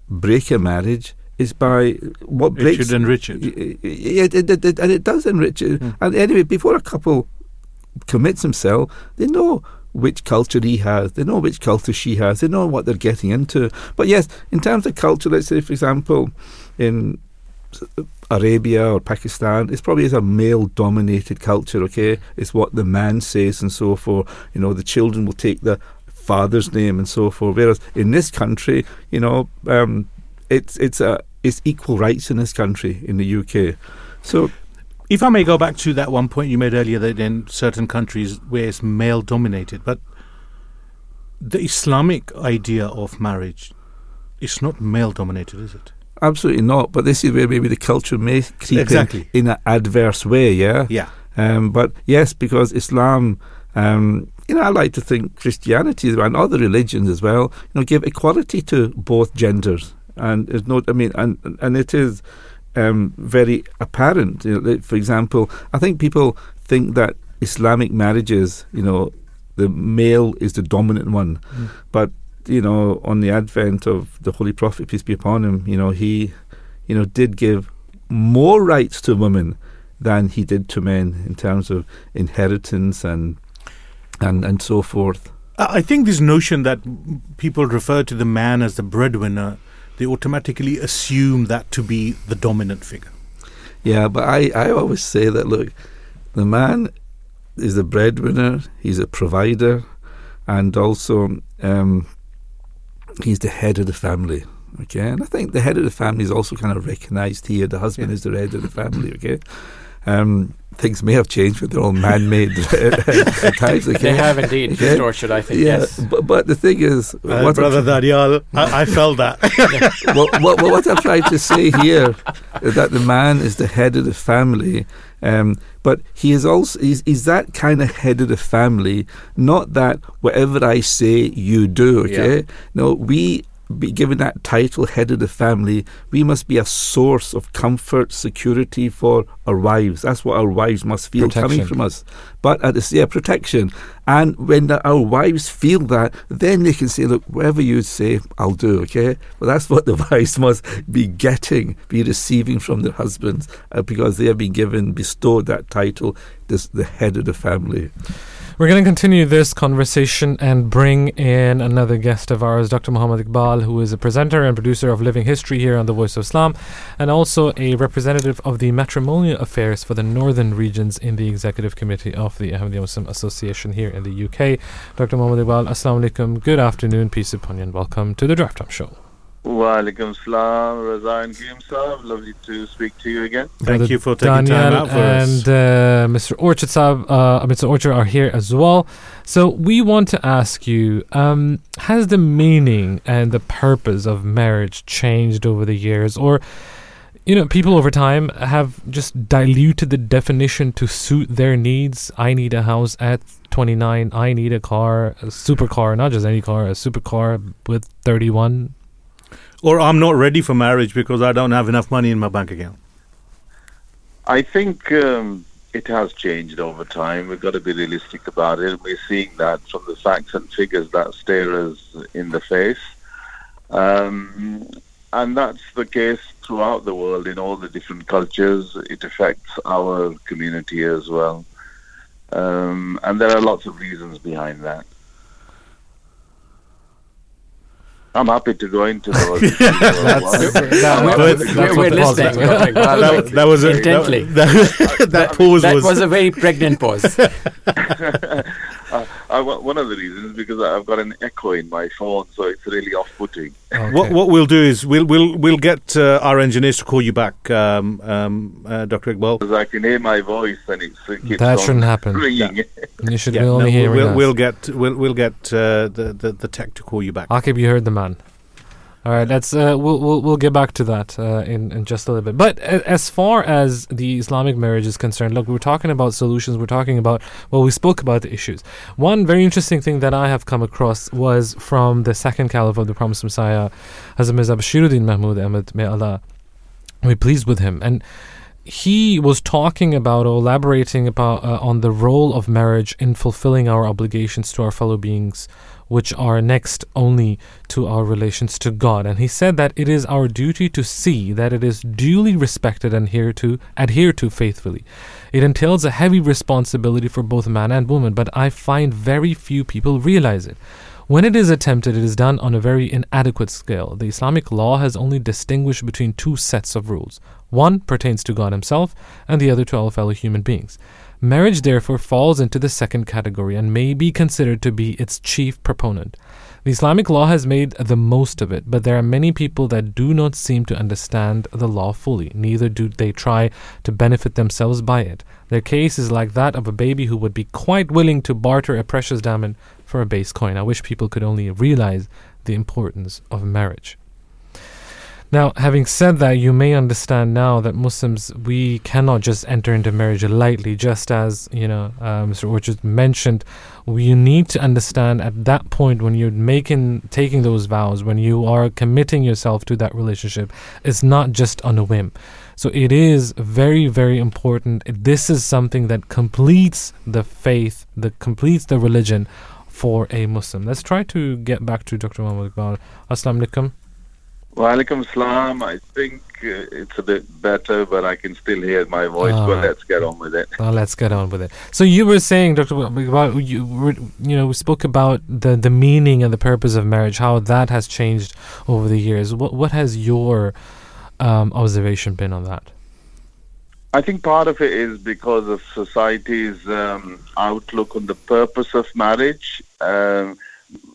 break a marriage. Is by what breaks. It should enrich it. yeah, it, it, it, and it does enrich it. Mm. And anyway, before a couple commits himself, they know which culture he has, they know which culture she has, they know what they're getting into. But yes, in terms of culture, let's say, for example, in Arabia or Pakistan, it's probably is a male-dominated culture. Okay, it's what the man says and so forth. You know, the children will take the father's name and so forth. Whereas in this country, you know, um, it's it's a it's equal rights in this country in the UK. So If I may go back to that one point you made earlier, that in certain countries where it's male dominated, but the Islamic idea of marriage, it's not male dominated, is it? Absolutely not. But this is where maybe the culture may creep Exactly. in in an adverse way. Yeah. Yeah. Um, but yes, because Islam, um, you know, I like to think Christianity and other religions as well, you know, give equality to both genders, and there's no, I mean, and and it is um, very apparent. You know, for example, I think people think that Islamic marriages, you know, the male is the dominant one, but you know, on the advent of the Holy Prophet peace be upon him, you know, he, you know, did give more rights to women than he did to men in terms of inheritance and and and so forth. I think this notion that people refer to the man as the breadwinner, they automatically assume that to be the dominant figure. Yeah, but I, I always say that look, the man is the breadwinner, he's a provider, and also um, he's the head of the family. Okay, and I think the head of the family is also kind of recognised here. The husband Yeah. is the head of the family. Okay, um, things may have changed, but they're all man-made at times. Okay, They have indeed Okay. distortion, I think. Yeah, Yes. but, but the thing is, Uh, what I'm brother Daniel, I, I felt that. what, what, what I'm trying to say here is that the man is the head of the family, um, but he is also he's, he's that kind of head of the family. Not that whatever I say you do. Okay, no, we be given that title, head of the family. We must be a source of comfort, security for our wives. That's what our wives must feel coming from us. But at the yeah, protection. And when the, our wives feel that, then they can say, look, whatever you say, I'll do, okay? Well, that's what the wives must be getting, be receiving from their husbands, uh, because they have been given, bestowed that title, this, the head of the family. We're going to continue this conversation and bring in another guest of ours, Dr. Muhammad Iqbal, who is a presenter and producer of Living History here on The Voice of Islam, and also a representative of the matrimonial affairs for the northern regions in the executive committee of the Ahmadiyya Muslim Association here in the UK. Dr. Muhammad Iqbal, Assalamu alaikum, good afternoon, peace upon you, and welcome to the Drive Time Show. Wa alaikum salam, Raza and Qayyum Saab. Lovely to speak to you again. Thank Brother you for taking time out for and us. uh, Mr. Orchard Saab, uh, Mr. Orchard are here as well. So we want to ask you: um, Has the meaning and the purpose of marriage changed over the years, or you know, people over time have just diluted the definition to suit their needs? I need a house at 29. I need a car, a supercar, not just any car, a supercar with 31. Or I'm not ready for marriage because I don't have enough money in my bank account. I think um, it has changed over time. We've got to be realistic about it. We're seeing that from the facts and figures that stare us in the face. Um, and that's the case throughout the world in all the different cultures. It affects our community as well. Um, and there are lots of reasons behind that. I'm happy to go into those. if That's- want. we're, we're, what we're the pause listening. was. Dr. Iqbal, That, that was a intently. That, that, that pause that was. was a very pregnant pause. I, one of the reasons is because I've got an echo in my phone, so it's really off-putting. What Okay. what we'll do is we'll we'll we'll get uh, our engineers to call you back, um, um, uh, Dr. Iqbal. Because I can hear my voice and it's, it keeps That shouldn't happen. ringing. You should Yeah, be only we'll, hearing we'll, us. we'll get we'll we'll get uh, the, the the tech to call you back. Akib, you heard the man. All right, let's uh, we'll, we'll we'll get back to that uh, in in just a little bit. But as far as the Islamic marriage is concerned, look, we're talking about solutions. We're talking about well, we spoke about the issues. One very interesting thing that I have come across was from the second caliph of the Promised Messiah, Hazrat Mirza Bashiruddin Mahmud Ahmad. May Allah be pleased with him and. He was talking about or elaborating about uh, on the role of marriage in fulfilling our obligations to our fellow beings which are next only to our relations to God. And he said that it is our duty to see that it is duly respected and adhere to, adhere to faithfully. It entails a heavy responsibility for both man and woman, but I find very few people realize it. When it is attempted, it is done on a very inadequate scale. The Islamic law has only distinguished between two sets of rules. One pertains to God Himself, and the other to all fellow human beings. Marriage, therefore, falls into the second category and may be considered to be its chief proponent. The Islamic law has made the most of it, but there are many people that do not seem to understand the law fully, neither do they try to benefit themselves by it. Their case is like that of a baby who would be quite willing to barter a precious diamond for a base coin. I wish people could only realize the importance of marriage. Now, having said that, you may understand now that Muslims, we cannot just enter into marriage lightly, just as, you know, uh, Mr. Orchard mentioned. You need to understand at that point when you're making, taking those vows, when you are committing yourself to that relationship, it's not just on a whim. So it is very, very important. This is something that completes the faith, that completes the religion for a Muslim. Let's try to get back to Dr. Muhammad Iqbal. Alaikum. Walaikum salam. I think uh, it's a bit better, but I can still hear my voice. All but right. let's get on with it. Well, let's get on with it. So you were saying, Doctor, about you, were, you know, we spoke about the the meaning and the purpose of marriage, how that has changed over the years. What what has your um, observation been on that? I think part of it is because of society's um, outlook on the purpose of marriage. Um,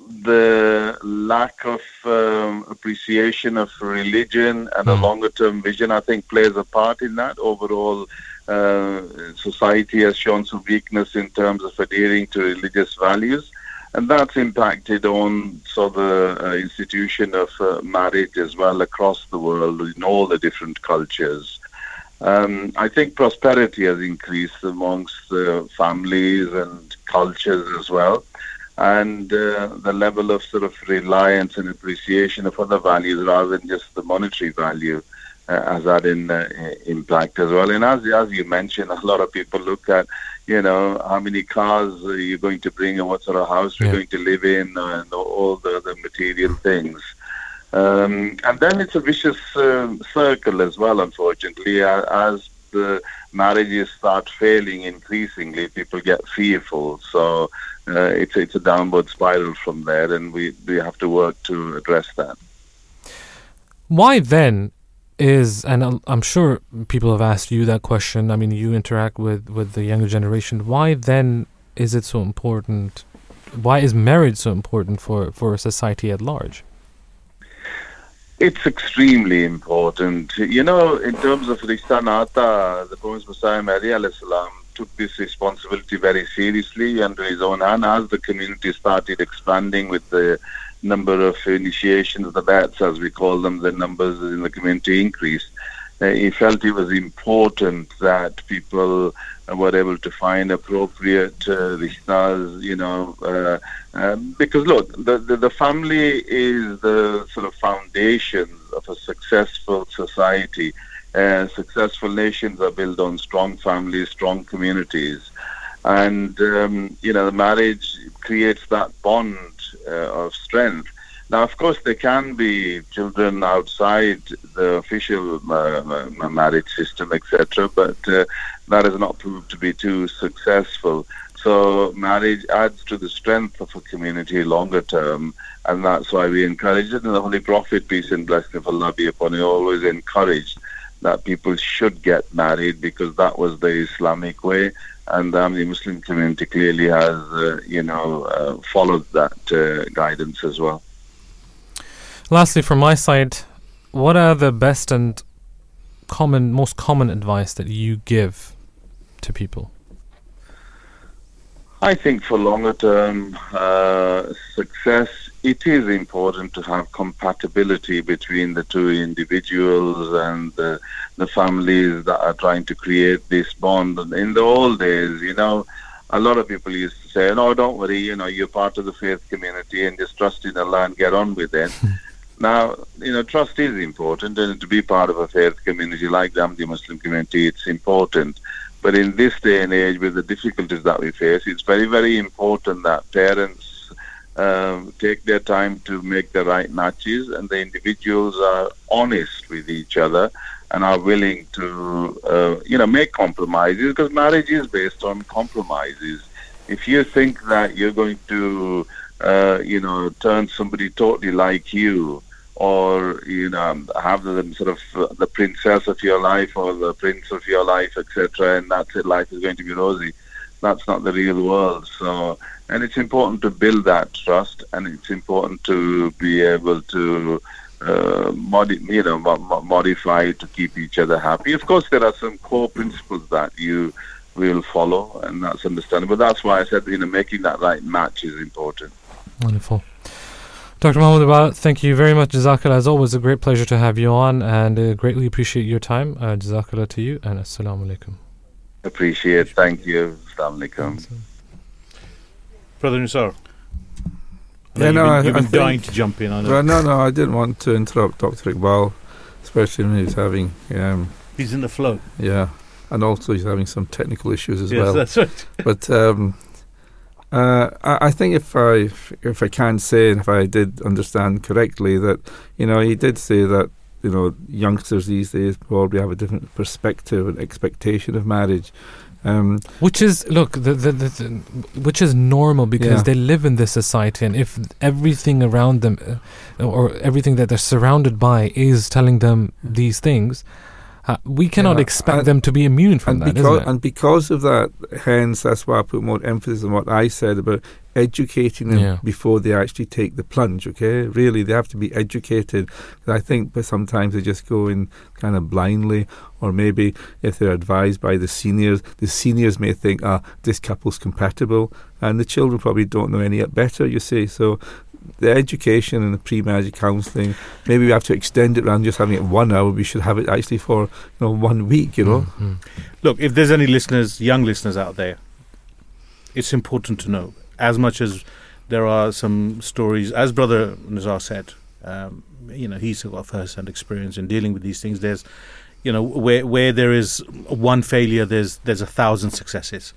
the lack of um, appreciation of religion and a Hmm. longer term vision, I think, plays a part in that. Overall, uh, society has shown some weakness in terms of adhering to religious values. And that's impacted on so the uh, institution of uh, marriage as well across the world in all the different cultures. Um, I think prosperity has increased amongst uh, families and cultures as well and uh, the level of sort of reliance and appreciation of other values rather than just the monetary value uh, has had an uh, impact as well. And as as you mentioned, a lot of people look at you know how many cars you're you going to bring and what sort of house you're Yeah. going to live in and all the the material things. Um, and then it's a vicious um, circle as well, unfortunately, as the marriages start failing increasingly, people get fearful. So uh, it's it's a downward spiral from there, and we, we have to work to address that. Why then is and I'm- sure people have asked you that question. I mean, you interact with with the younger generation. Why then is it so important? Why is marriage so important for for society at large? It's extremely important. You know, in terms of Rishta Nata, the Promised Messiah Mary salam took this responsibility very seriously under his own hand as the community started expanding with the number of initiations, the bai'ats as we call them, the numbers in the community increased. Uh, he felt it was important that people uh, were able to find appropriate uh, rishtas, you know, uh, um, because look, the, the the family is the sort of foundation of a successful society. Uh, successful nations are built on strong families, strong communities, and um, you know, the marriage creates that bond uh, of strength. Now, of course, there can be children outside the official uh, marriage system, etc., but uh, that has not proved to be too successful. So, marriage adds to the strength of a community longer term, and that's why we encourage it. And the Holy Prophet, peace and blessing of Allah be upon him, always encouraged that people should get married because that was the Islamic way, and um, the Muslim community clearly has, uh, you know, uh, followed that uh, guidance as well. Lastly, from my side, what are the best and common, most common advice that you give to people? I think for longer term uh, success it is important to have compatibility between the two individuals and the, the families that are trying to create this bond. In the old days, you know, a lot of people used to say, "No, don't worry. You know, you're part of the faith community, and just trust in Allah and get on with it." now, you know, trust is important, and to be part of a faith community like the Ahmadi Muslim community, it's important. But in this day and age, with the difficulties that we face, it's very, very important that parents um, take their time to make the right matches, and the individuals are honest with each other and are willing to, uh, you know, make compromises because marriage is based on compromises. If you think that you're going to, uh, you know, turn somebody totally like you, or you know, have them sort of uh, the princess of your life or the prince of your life, etc., and that's it, life is going to be rosy. That's not the real world. So, and it's important to build that trust, and it's important to be able to uh, modi- you know, mo- modify to keep each other happy. Of course, there are some core principles that you will follow, and that's understandable. But that's why I said, you know, making that right match is important. Wonderful. Dr. Muhammad Iqbal, thank you very much. Jazakallah. As always, a great pleasure to have you on and uh, greatly appreciate your time. Uh, Jazakallah to you and Assalamu alaikum. Appreciate. Thank you. Assalamu alaikum. Brother Nisar. Yeah, you've no, been, I- you've I been dying to jump in. I know. Well, no, no, I didn't want to interrupt Dr. Iqbal, especially when he's having, um, He's in the flow. yeah, and also he's having some technical issues as yes, well. that's right. But um, uh, I, I think if I if I can say and if I did understand correctly that you know he did say that you know youngsters these days probably have a different perspective and expectation of marriage. Um, Which is look, the, the, the, the which is normal because Yeah. they live in this society, and if everything around them, uh, or everything that they're surrounded by, is telling them these things, uh, we cannot Yeah, expect and- them to be immune from that, because and because of that, hence that's why I put more emphasis on what I said about educating them Yeah. before they actually take the plunge. Okay, really, they have to be educated. I think, but sometimes they just go in kind of blindly, or maybe if they're advised by the seniors, the seniors may think, ah, this couple's compatible, and the children probably don't know any better. You see, so. The education and the pre-marriage counselling, maybe we have to extend it rather than just having it one hour. We should have it actually for you know one week. You know, Mhm. Look, if there's any listeners, young listeners out there, it's important to know. As much as there are some stories, as Brother Nisar said, um, you know, he's got first-hand experience in dealing with these things. There's, you know, where where there is one failure, there's there's a thousand successes.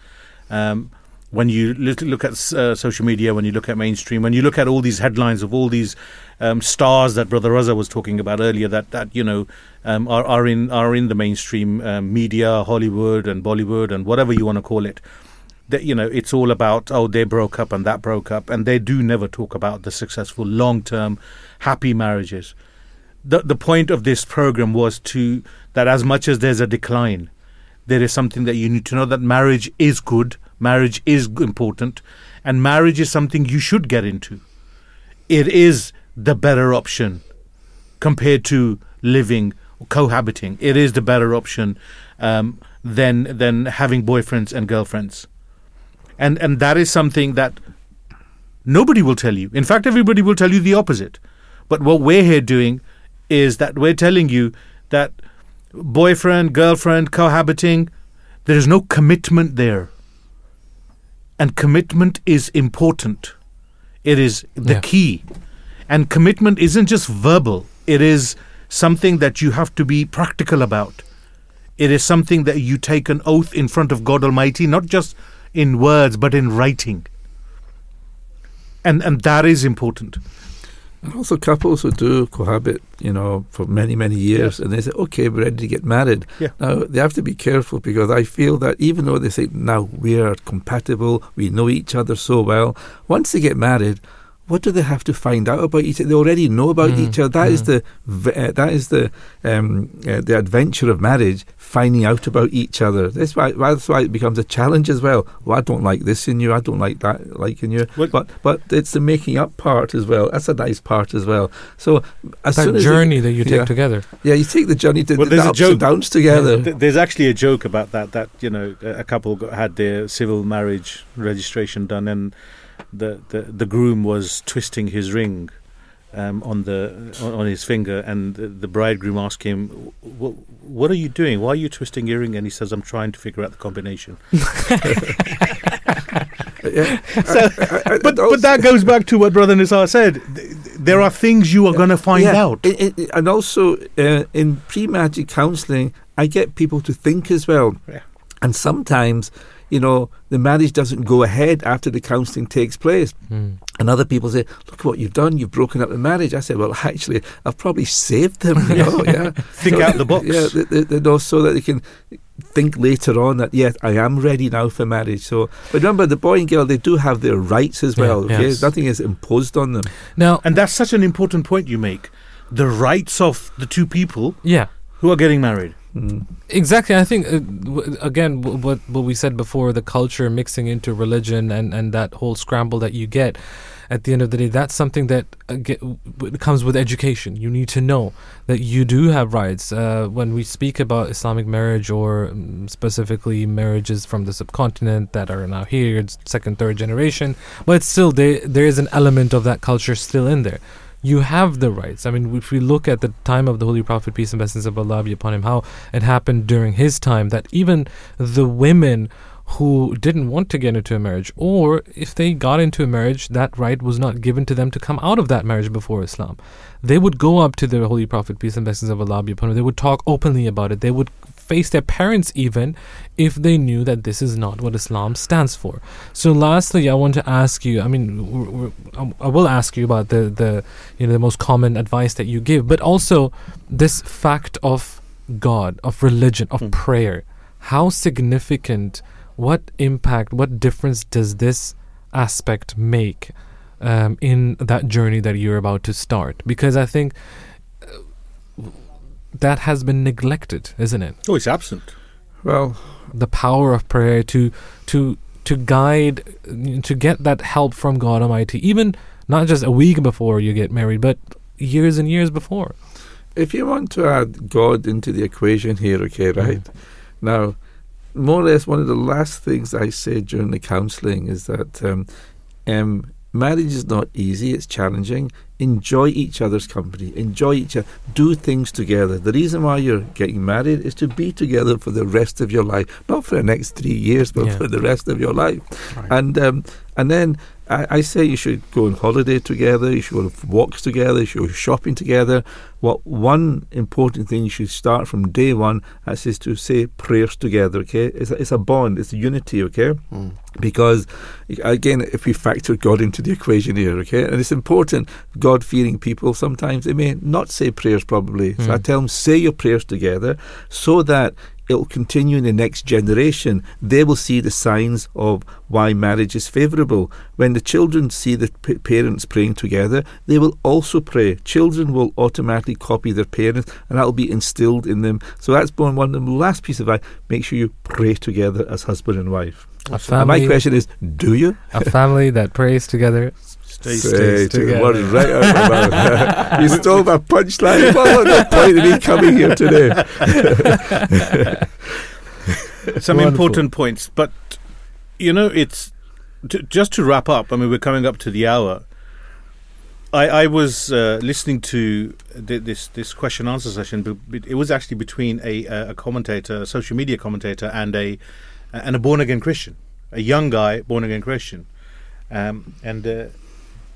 Um, when you look, at uh, social media, when you look at mainstream, when you look at all these headlines of all these um, stars that Brother Raza was talking about earlier, that that you know um, are are in are in the mainstream um, media, Hollywood and Bollywood and whatever you want to call it. That you know, it's all about oh they broke up and that broke up, and they do never talk about the successful, long term, happy marriages. The the point of this program was to that as much as there's a decline, there is something that you need to know that marriage is good, marriage is important, and marriage is something you should get into. It is the better option compared to living cohabiting. It is the better option um, than than having boyfriends and girlfriends, and and that is something that nobody will tell you. In fact, everybody will tell you the opposite. But what we're here doing is that we're telling you that boyfriend, girlfriend, cohabiting, there is no commitment there. And commitment is important. It is the Yeah. key. And commitment isn't just verbal, it is something that you have to be practical about. It is something that you take an oath in front of God Almighty, not just in words, but in writing. And, and that is important. And also couples who do cohabit, you know, for many, many years, and they say, okay, we're ready to get married. Yeah. Now, they have to be careful because I feel that even though they say, now we are compatible, we know each other so well, once they get married, what do they have to find out about each other? They already know about Mm, each other. That is mm. the uh, that is the um, uh, the adventure of marriage, finding out about each other. That's why that's why it becomes a challenge as well. Well, I don't like this in you. I don't like that like in you. Well- but but it's the making up part as well. That's a nice part as well. So as that journey you, that you take yeah. together. yeah, you take the journey to Well, the there's ups joke- and downs together. Th- There's actually a joke about that. That you know, a a couple got, had their civil marriage registration done, and the, the, the groom was twisting his ring um, on the on, on his finger, and the, the bridegroom asked him, "What what are you doing? Why are you twisting your ring?" And he says, "I'm trying to figure out the combination." Yeah. So, I- I- but but that goes back to what Brother Nisar said. There are things you are going to find Yeah, out. i- i- and also uh, in pre-marriage counselling, I get people to think as well. Yeah. And sometimes, you know, the marriage doesn't go ahead after the counselling takes place. Mm. And other people say, "Look what you've done! You've broken up the marriage." I say, "Well, actually, I've probably saved them." You know, yeah. Think So- out the box. Yeah, they, they, they know so that they can think later on that yes, I am ready now for marriage. So, but remember, the boy and girl they do have their rights as Yeah, well. okay, yes. nothing is imposed on them. Now, And that's such an important point you make. The rights of the two people yeah, who are getting married. Mm. Exactly. I think uh, again what what we said before, the culture mixing into religion and and that whole scramble that you get. At the end of the day, that's something that uh, get, w- comes with education. You need to know that you do have rights. Uh, when we speak about Islamic marriage or um, specifically marriages from the subcontinent that are now here, second, third generation, but still there there is an element of that culture still in there you have the rights. I mean, if we look at the time of the Holy Prophet, peace and blessings of Allah be upon him, how it happened during his time, that even the women who didn't want to get into a marriage, or if they got into a marriage, that right was not given to them to come out of that marriage before Islam. They would go up to the Holy Prophet, peace and blessings of Allah be upon him. They would talk openly about it. They would face their parents even if they knew that this is not what Islam stands for. So, lastly, I want to ask you. I mean, we're, we're, I- I will ask you about the the you know the most common advice that you give, but also this fact of God, of religion, of Mm. prayer. How significant? What impact? What difference does this aspect make um, in that journey that you're about to start? Because I think. That has been neglected, isn't it? Oh, it's absent. Well, the power of prayer to to to guide to get that help from God Almighty even not just a week before you get married but years and years before if you want to add God into the equation here, okay, right? Now, more or less, one of the last things I say during the counselling is that um, um, marriage is not easy; it's challenging. Enjoy each other's company. Enjoy each other. Do things together. The reason why you're getting married is to be together for the rest of your life, not for the next three years, but Yeah. for the rest of your life. Right. And um, and then I, I say you should go on holiday together. You should go for walks together. You should go shopping together. What one important thing you should start from day one as is to say prayers together. Okay, it's a, it's a bond. It's a unity. Okay, because again, if we factor God into the equation here, okay, and it's important. God fearing people sometimes they may not say prayers probably. So I Mm. tell them say your prayers together so that it'll continue in the next generation. They will see the signs of why marriage is favourable. When the children see the p- parents praying together, they will also pray. Children will automatically copy their parents, and that will be instilled in them. So that's one one of the last piece of advice. Make sure you pray together as husband and wife. And family my question is, do you? a family that prays together Stay, Say stays to- together. what is right out of my mouth. you stole my punchline. What was the point of me coming here today? Some Wonderful. important points, but you know, it's t- just to wrap up. I mean, we're coming up to the hour. I, I was uh, listening to th- this this question answer session. But but it was actually between a a commentator, a social media commentator, and a and a born again Christian, a young guy, born again Christian, um, and uh,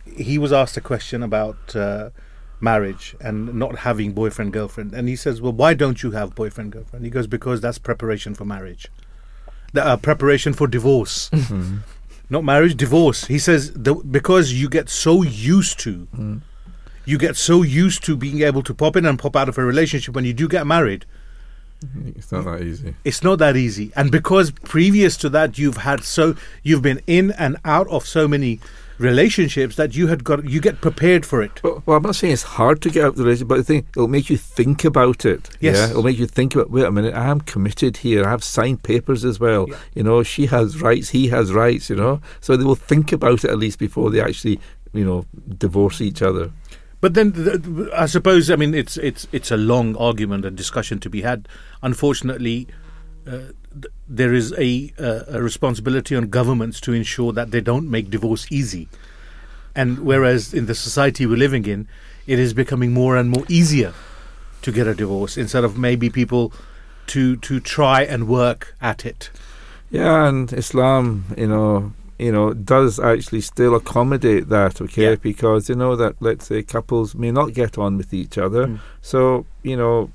he was asked a question about uh, marriage and not having boyfriend girlfriend, and he says, "Well, why don't you have boyfriend girlfriend?" He goes, "Because that's preparation for marriage, the, uh, preparation for divorce." not marriage, divorce. He says the, because you get so used to, you get so used to being able to pop in and pop out of a relationship. When you do get married, It's not that easy. it's not that easy. And because previous to that, you've had so you've been in and out of so many relationships that you had got you get prepared for it. Well, well, I'm not saying it's hard to get out of the relationship, but the thing it'll make you think about it. Yes. Yeah, it'll make you think about. Wait a minute, I am committed here. I have signed papers as well. Yeah. You know, she has rights, he has rights. You know, so they will think about it at least before they actually, you know, divorce each other. But then, th- th- I suppose, I mean, it's it's it's a long argument and discussion to be had. Unfortunately, uh, th- there is a, uh, a responsibility on governments to ensure that they don't make divorce easy. And whereas in the society we're living in, it is becoming more and more easier to get a divorce instead of maybe people to to try and work at it. Yeah, and Islam, you know, you know, does actually still accommodate that, okay? Yeah. Because you know that let's say couples may not get on with each other, Mm. so you know,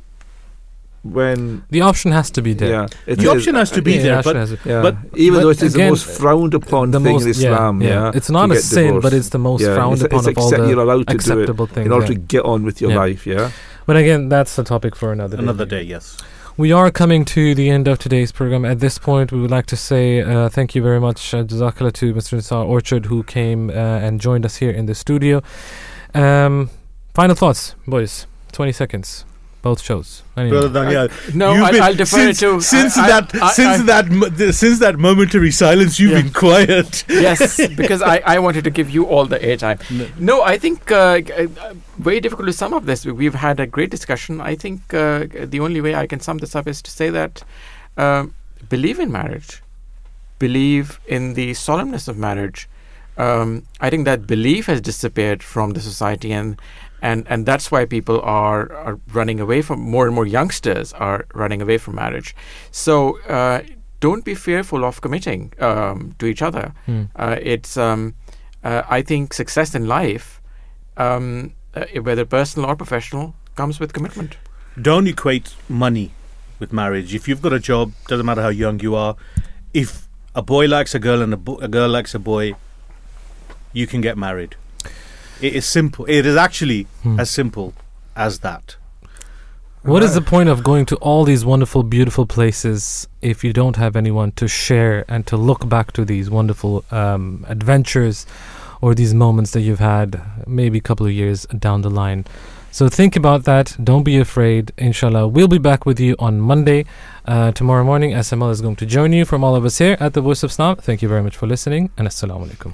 when The option has to be there. yeah, The is- option has to be Yeah, there, the option but has to- Yeah, But- even but though it is again, the most frowned upon the thing most in Islam, yeah, yeah, It's not a get sin, but it's the most yeah, frowned it's, upon it's of all the you're allowed to do it acceptable things. in order yeah. to get on with your Yeah. life. Yeah, But again, that's the topic for another day. another day, yes. We are coming to the end of today's program. At this point, we would like to say uh, thank you very much, uh, Jazakallah, to Mr. Nisar Orchard, who came uh, and joined us here in the studio. Um, final thoughts, boys. 20 seconds. Both shows. Anyway. Brother Daniel, No, I, been- I'll defer since, it to since I- I- that I- since I- that since that momentary silence. You've Yeah. been quiet. yes, because I, I wanted to give you all the airtime. No, I think uh, uh, very difficult to sum up this. We've had a great discussion. I think uh, the only way I can sum this up is to say that um believe in marriage, believe in the solemnness of marriage. Um, I think that belief has disappeared from the society, and and and that's why people are are running away from more and more youngsters are running away from marriage. So. Uh, don't be fearful of committing um, to each other. Hmm. Uh, it's, um, uh, I think, success in life, um, uh, whether personal or professional, comes with commitment. Don't equate money with marriage. If you've got a job, doesn't matter how young you are. If a boy likes a girl and a, bo- a girl likes a boy, you can get married. It is simple. It is actually Hmm. as simple as that. What is the point of going to all these wonderful, beautiful places if you don't have anyone to share and to look back to these wonderful um, adventures or these moments that you've had maybe a couple of years down the line? So think about that. Don't be afraid. Inshallah, we'll be back with you on Monday. Uh, tomorrow morning, SML is going to join you from all of us here at the Voice of Islam. Thank you very much for listening, and Assalamu alaikum.